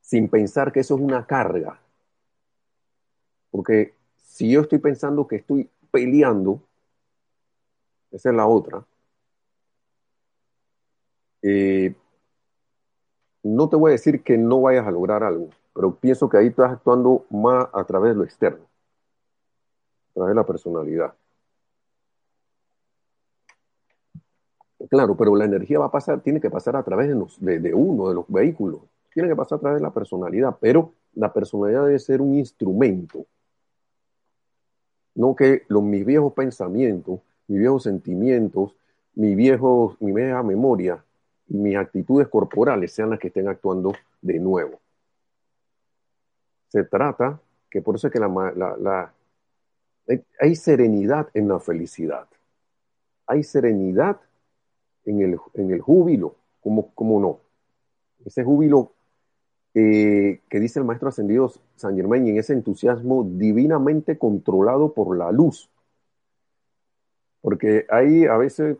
Sin pensar que eso es una carga. Porque si yo estoy pensando que estoy peleando, esa es la otra, eh, no te voy a decir que no vayas a lograr algo, pero pienso que ahí estás actuando más a través de lo externo, a través de la personalidad. Claro, pero la energía va a pasar, tiene que pasar a través de, de, uno, de los vehículos, tiene que pasar a través de la personalidad, pero la personalidad debe ser un instrumento no que los, mis viejos pensamientos, mis viejos sentimientos, mi, viejo, mi vieja memoria y mis actitudes corporales sean las que estén actuando de nuevo. Se trata que por eso es que la, hay serenidad en la felicidad. Hay serenidad en el, en el júbilo, como, como no. Ese júbilo eh, que dice el maestro ascendido San Germain, en ese entusiasmo divinamente controlado por la luz. Porque hay a veces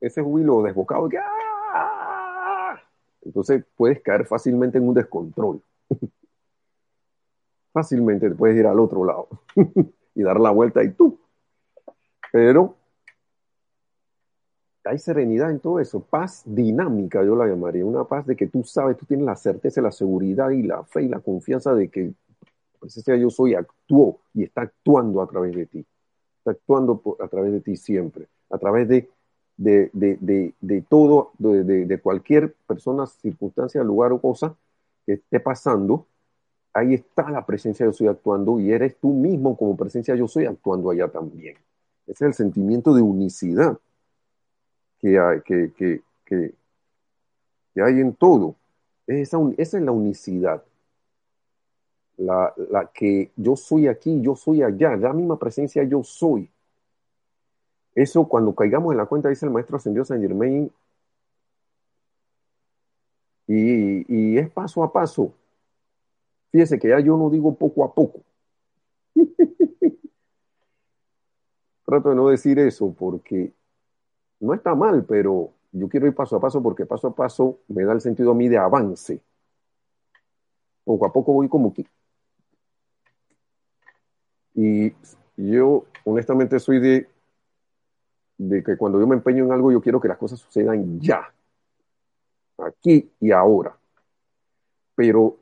ese júbilo desbocado que ¡ah! entonces puedes caer fácilmente en un descontrol. fácilmente te puedes ir al otro lado y dar la vuelta y tú. Pero hay serenidad en todo eso, paz dinámica, yo la llamaría, una paz de que tú sabes, tú tienes la certeza, la seguridad y la fe y la confianza de que presencia yo soy actuó y está actuando a través de ti, está actuando a través de ti siempre, a través de, de, de, de todo, de, cualquier persona, circunstancia, lugar o cosa que esté pasando, ahí está la presencia yo soy actuando y eres tú mismo como presencia yo soy actuando allá también. Ese es el sentimiento de unicidad que hay, que, que, que, hay en todo. Esa, esa es la unicidad. La, la, que yo soy aquí, yo soy allá, la misma presencia yo soy. Eso cuando caigamos en la cuenta, dice el maestro ascendido San Germain, y, y es paso a paso. Fíjese que ya yo no digo poco a poco. Trato de no decir eso porque no está mal, pero yo quiero ir paso a paso porque paso a paso me da el sentido a mí de avance. Poco a poco voy como que Y yo honestamente soy de, de que cuando yo me empeño en algo, yo quiero que las cosas sucedan ya, aquí y ahora. Pero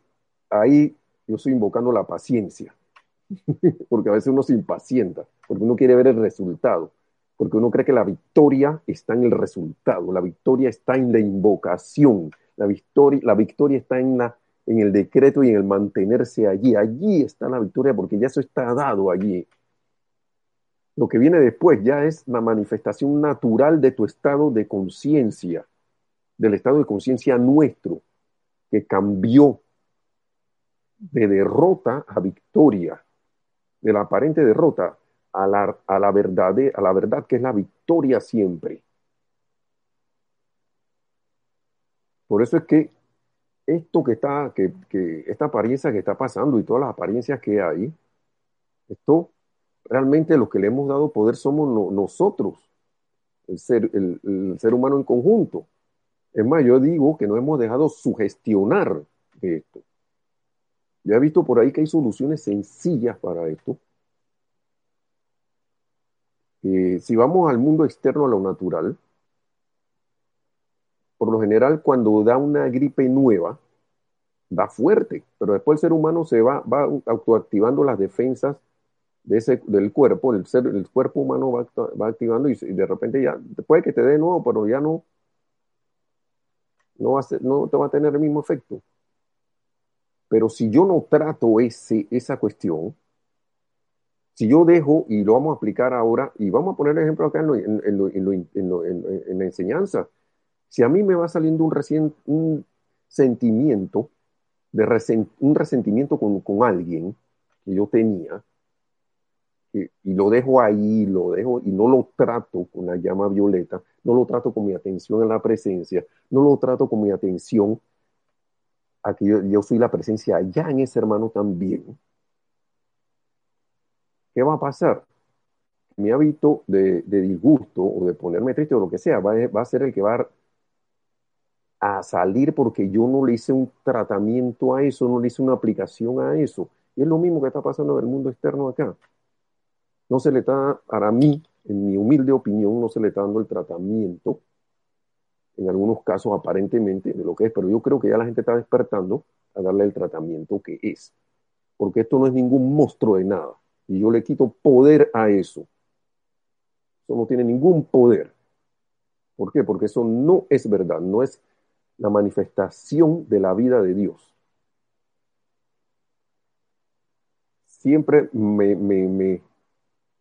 ahí yo estoy invocando la paciencia, porque a veces uno se impacienta, porque uno quiere ver el resultado, porque uno cree que la victoria está en el resultado, la victoria está en la invocación, la victoria, la victoria está en, la, en el decreto y en el mantenerse allí. Allí está la victoria porque ya eso está dado allí. Lo que viene después ya es la manifestación natural de tu estado de conciencia, del estado de conciencia nuestro, que cambió de derrota a victoria, de la aparente derrota a la, a la, verdad, a la verdad que es la victoria siempre. Por eso es que esto que está, que, que, esta apariencia que está pasando y todas las apariencias que hay, esto realmente los que le hemos dado poder somos no, nosotros, el ser, el, ser humano en conjunto. Es más, yo digo que no hemos dejado sugestionar esto. Ya he visto por ahí que hay soluciones sencillas para esto. Eh, si vamos al mundo externo, a lo natural, por lo general cuando da una gripe nueva, da fuerte, pero después el ser humano se va, va autoactivando las defensas de ese, del cuerpo, el, ser, el cuerpo humano va, va activando y, y, de repente ya, puede que te dé nuevo, pero ya no, no, va a ser, no te va a tener el mismo efecto. Pero si yo no trato ese, esa cuestión, si yo dejo, y lo vamos a aplicar ahora, y vamos a poner ejemplo acá en, lo, la enseñanza, si a mí me va saliendo un, sentimiento, de un resentimiento con, alguien que yo tenía, y lo dejo ahí, lo dejo y no lo trato con la llama violeta, no lo trato con mi atención en la presencia, no lo trato con mi atención a que yo, yo soy la presencia allá en ese hermano también. ¿Qué va a pasar? Mi hábito de, de disgusto o de ponerme triste o lo que sea va, a ser el que va a a salir porque yo no le hice un tratamiento a eso, no le hice una aplicación a eso. Y es lo mismo que está pasando en el mundo externo acá. No se le está, para mí, en mi humilde opinión, no se le está dando el tratamiento, en algunos casos aparentemente, de lo que es, pero yo creo que ya la gente está despertando a darle el tratamiento que es. Porque esto no es ningún monstruo de nada. Y yo le quito poder a eso. Eso no tiene ningún poder. ¿Por qué? Porque eso no es verdad, no es la manifestación de la vida de Dios. Siempre me, me,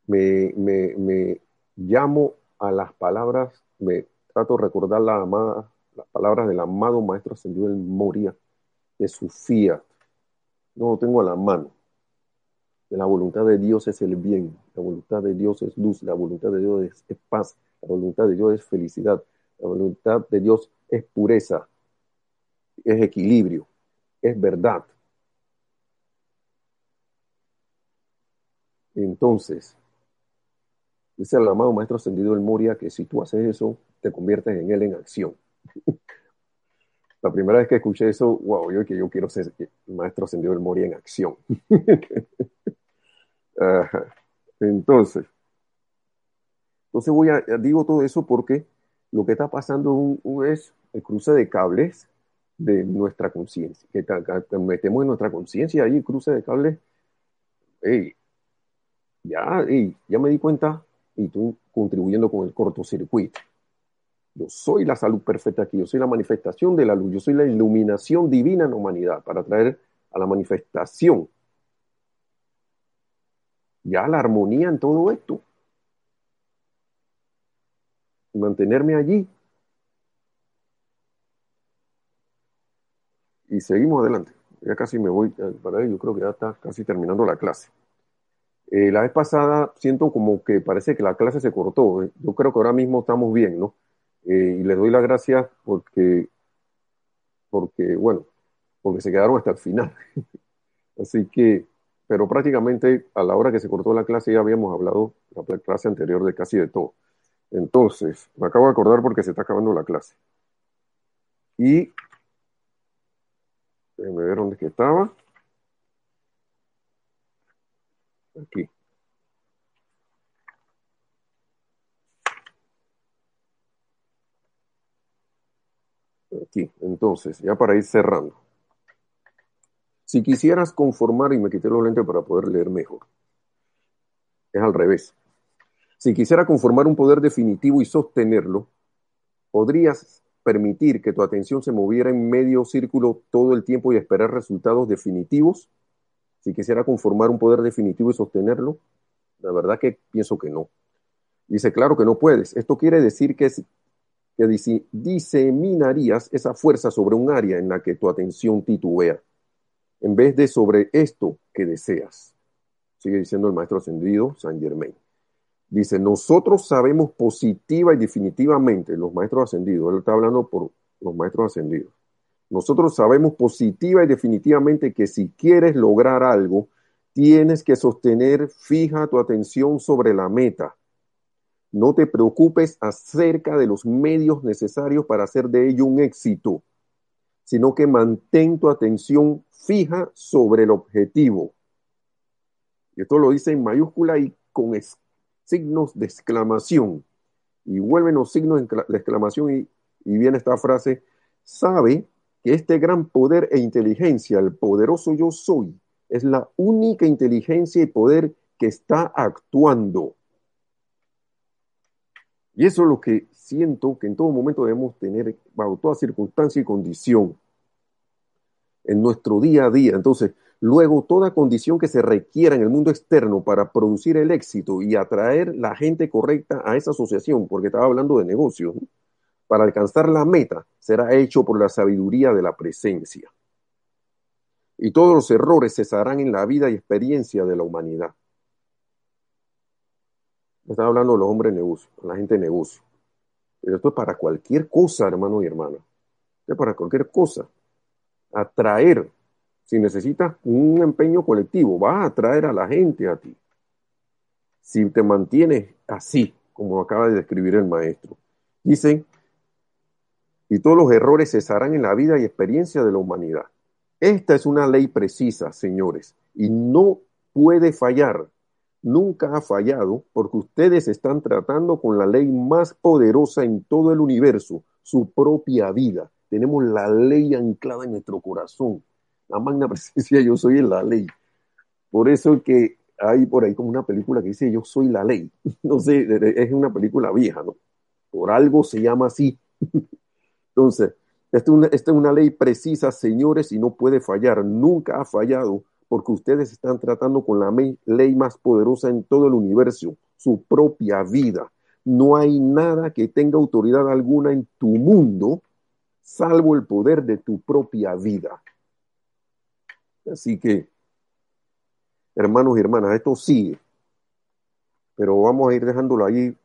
me, me, llamo a las palabras, me trato de recordar la amada, las palabras del amado Maestro Ascendido en Moria, de su fiat. No lo tengo a la mano. La voluntad de Dios es el bien, la voluntad de Dios es luz, la voluntad de Dios es, paz, la voluntad de Dios es felicidad, la voluntad de Dios es pureza, es equilibrio, es verdad. Entonces, dice el amado Maestro Ascendido del Moria que si tú haces eso, te conviertes en él en acción. La primera vez que escuché eso, wow, yo que yo quiero ser Maestro Ascendido del Moria en acción. entonces, entonces voy a, digo todo eso porque lo que está pasando es el cruce de cables de nuestra conciencia, que, que, metemos en nuestra conciencia ahí, cruce de cables. Hey, ya, hey, ya me di cuenta y tú contribuyendo con el cortocircuito. Yo soy la salud perfecta aquí, yo soy la manifestación de la luz, yo soy la iluminación divina en la humanidad para traer a la manifestación ya la armonía en todo esto. Y mantenerme allí. Y seguimos adelante. Ya casi me voy para ahí, yo creo que ya está casi terminando la clase. Eh, la vez pasada siento como que parece que la clase se cortó. ¿eh? Yo creo que ahora mismo estamos bien, ¿no? Eh, y les doy las gracias porque, porque, bueno, porque se quedaron hasta el final. Así que, pero prácticamente a la hora que se cortó la clase ya habíamos hablado la clase anterior de casi de todo. Entonces, me acabo de acordar porque se está acabando la clase. Y déjenme ver dónde estaba. Aquí. Aquí. Entonces, ya para ir cerrando. Si quisieras conformar, y me quité los lentes para poder leer mejor, es al revés. Si quisiera conformar un poder definitivo y sostenerlo, podrías permitir que tu atención se moviera en medio círculo todo el tiempo y esperar resultados definitivos. Si quisiera conformar un poder definitivo y sostenerlo, la verdad que pienso que no. Dice, claro que no puedes. Esto quiere decir que, que diseminarías esa fuerza sobre un área en la que tu atención titubea, en vez de sobre esto que deseas. Sigue diciendo el maestro ascendido San Germain. Dice, nosotros sabemos positiva y definitivamente, los maestros ascendidos, él está hablando por los maestros ascendidos, nosotros sabemos positiva y definitivamente que si quieres lograr algo, tienes que sostener fija tu atención sobre la meta. No te preocupes acerca de los medios necesarios para hacer de ello un éxito, sino que mantén tu atención fija sobre el objetivo. Y esto lo dice en mayúscula y con signos de exclamación. Y vuelven los signos de exclamación y, y viene esta frase, sabe que este gran poder e inteligencia, el poderoso yo soy, es la única inteligencia y poder que está actuando. Y eso es lo que siento que en todo momento debemos tener bajo toda circunstancia y condición en nuestro día a día. Entonces, luego toda condición que se requiera en el mundo externo para producir el éxito y atraer la gente correcta a esa asociación, porque estaba hablando de negocios, para alcanzar la meta, será hecho por la sabiduría de la presencia. Y todos los errores cesarán en la vida y experiencia de la humanidad. Estaba hablando de los hombres de negocio, la gente de negocio. Pero esto es para cualquier cosa, hermano y hermana. Esto es para cualquier cosa atraer. Si necesitas un empeño colectivo, vas a atraer a la gente a ti. Si te mantienes así, como acaba de describir el maestro. Dicen, y todos los errores cesarán en la vida y experiencia de la humanidad. Esta es una ley precisa, señores, y no puede fallar. Nunca ha fallado porque ustedes están tratando con la ley más poderosa en todo el universo, su propia vida. Tenemos la ley anclada en nuestro corazón. La magna presencia yo soy la ley. Por eso que hay por ahí como una película que dice yo soy la ley. No sé, es una película vieja, ¿no? Por algo se llama así. Entonces, esta esta es una ley precisa, señores, y no puede fallar. Nunca ha fallado porque ustedes están tratando con la ley más poderosa en todo el universo, su propia vida. No hay nada que tenga autoridad alguna en tu mundo salvo el poder de tu propia vida. Así que, hermanos y hermanas, esto sigue, pero vamos a ir dejándolo ahí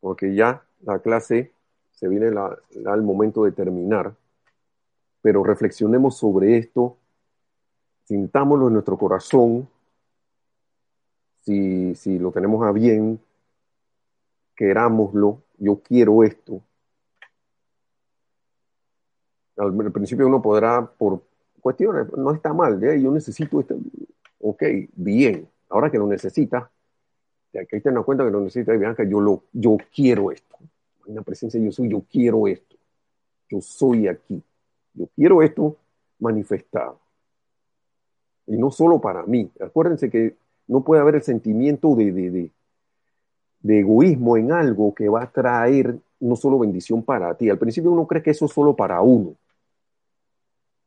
porque ya la clase se viene al momento de terminar, pero reflexionemos sobre esto, sintámoslo en nuestro corazón, si, si lo tenemos a bien, querámoslo, yo quiero esto, al, principio uno podrá, por cuestiones, no está mal, ¿eh? yo necesito esto, ok, bien, ahora que lo necesita, hay que tener en cuenta que lo necesita, y vean que yo, lo, yo quiero esto, hay una presencia yo soy, yo quiero esto, yo soy aquí, yo quiero esto manifestado. Y no solo para mí, acuérdense que no puede haber el sentimiento de, de, de, de egoísmo en algo que va a traer no solo bendición para ti. Al principio uno cree que eso es solo para uno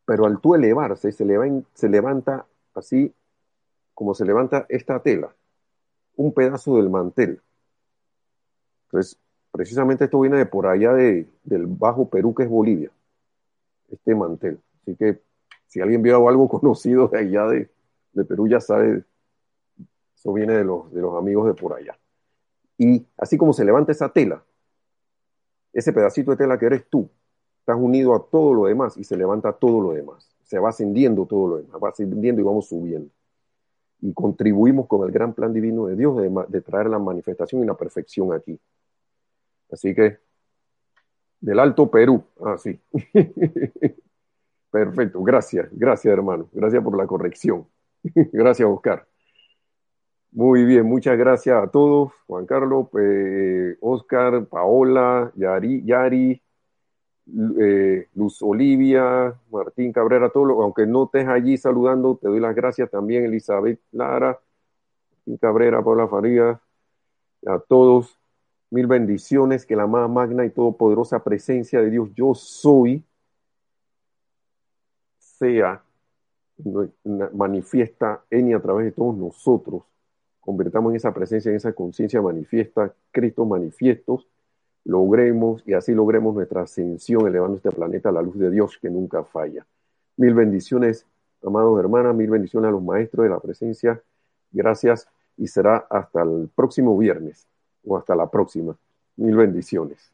pero al tú elevarse, se, se levanta así como se levanta esta tela, un pedazo del mantel. Entonces, precisamente esto viene de por allá de, del Bajo Perú, que es Bolivia, este mantel. Así que si alguien vio algo conocido de allá de, Perú, ya sabe, eso viene de los, de los amigos de por allá. Y así como se levanta esa tela, ese pedacito de tela que eres tú, estás unido a todo lo demás y se levanta todo lo demás. Se va ascendiendo todo lo demás, va ascendiendo y vamos subiendo. Y contribuimos con el gran plan divino de Dios de, traer la manifestación y la perfección aquí. Así que, del Alto Perú, así. Ah, Perfecto, gracias, gracias hermano, gracias por la corrección. gracias Oscar. Muy bien, muchas gracias a todos, Juan Carlos, eh, Oscar, Paola, Yari, Yari eh, Luz Olivia, Martín Cabrera, todo aunque no estés allí saludando, te doy las gracias también, Elizabeth Lara, Martín Cabrera, Paula Farías, a todos, mil bendiciones, que la más magna y todopoderosa presencia de Dios, yo soy, sea manifiesta en y a través de todos nosotros. Convertamos en esa presencia, en esa conciencia manifiesta, Cristo manifiestos, logremos y así logremos nuestra ascensión elevando este planeta a la luz de Dios que nunca falla. Mil bendiciones, amados hermanas, mil bendiciones a los maestros de la presencia. Gracias y será hasta el próximo viernes o hasta la próxima. Mil bendiciones.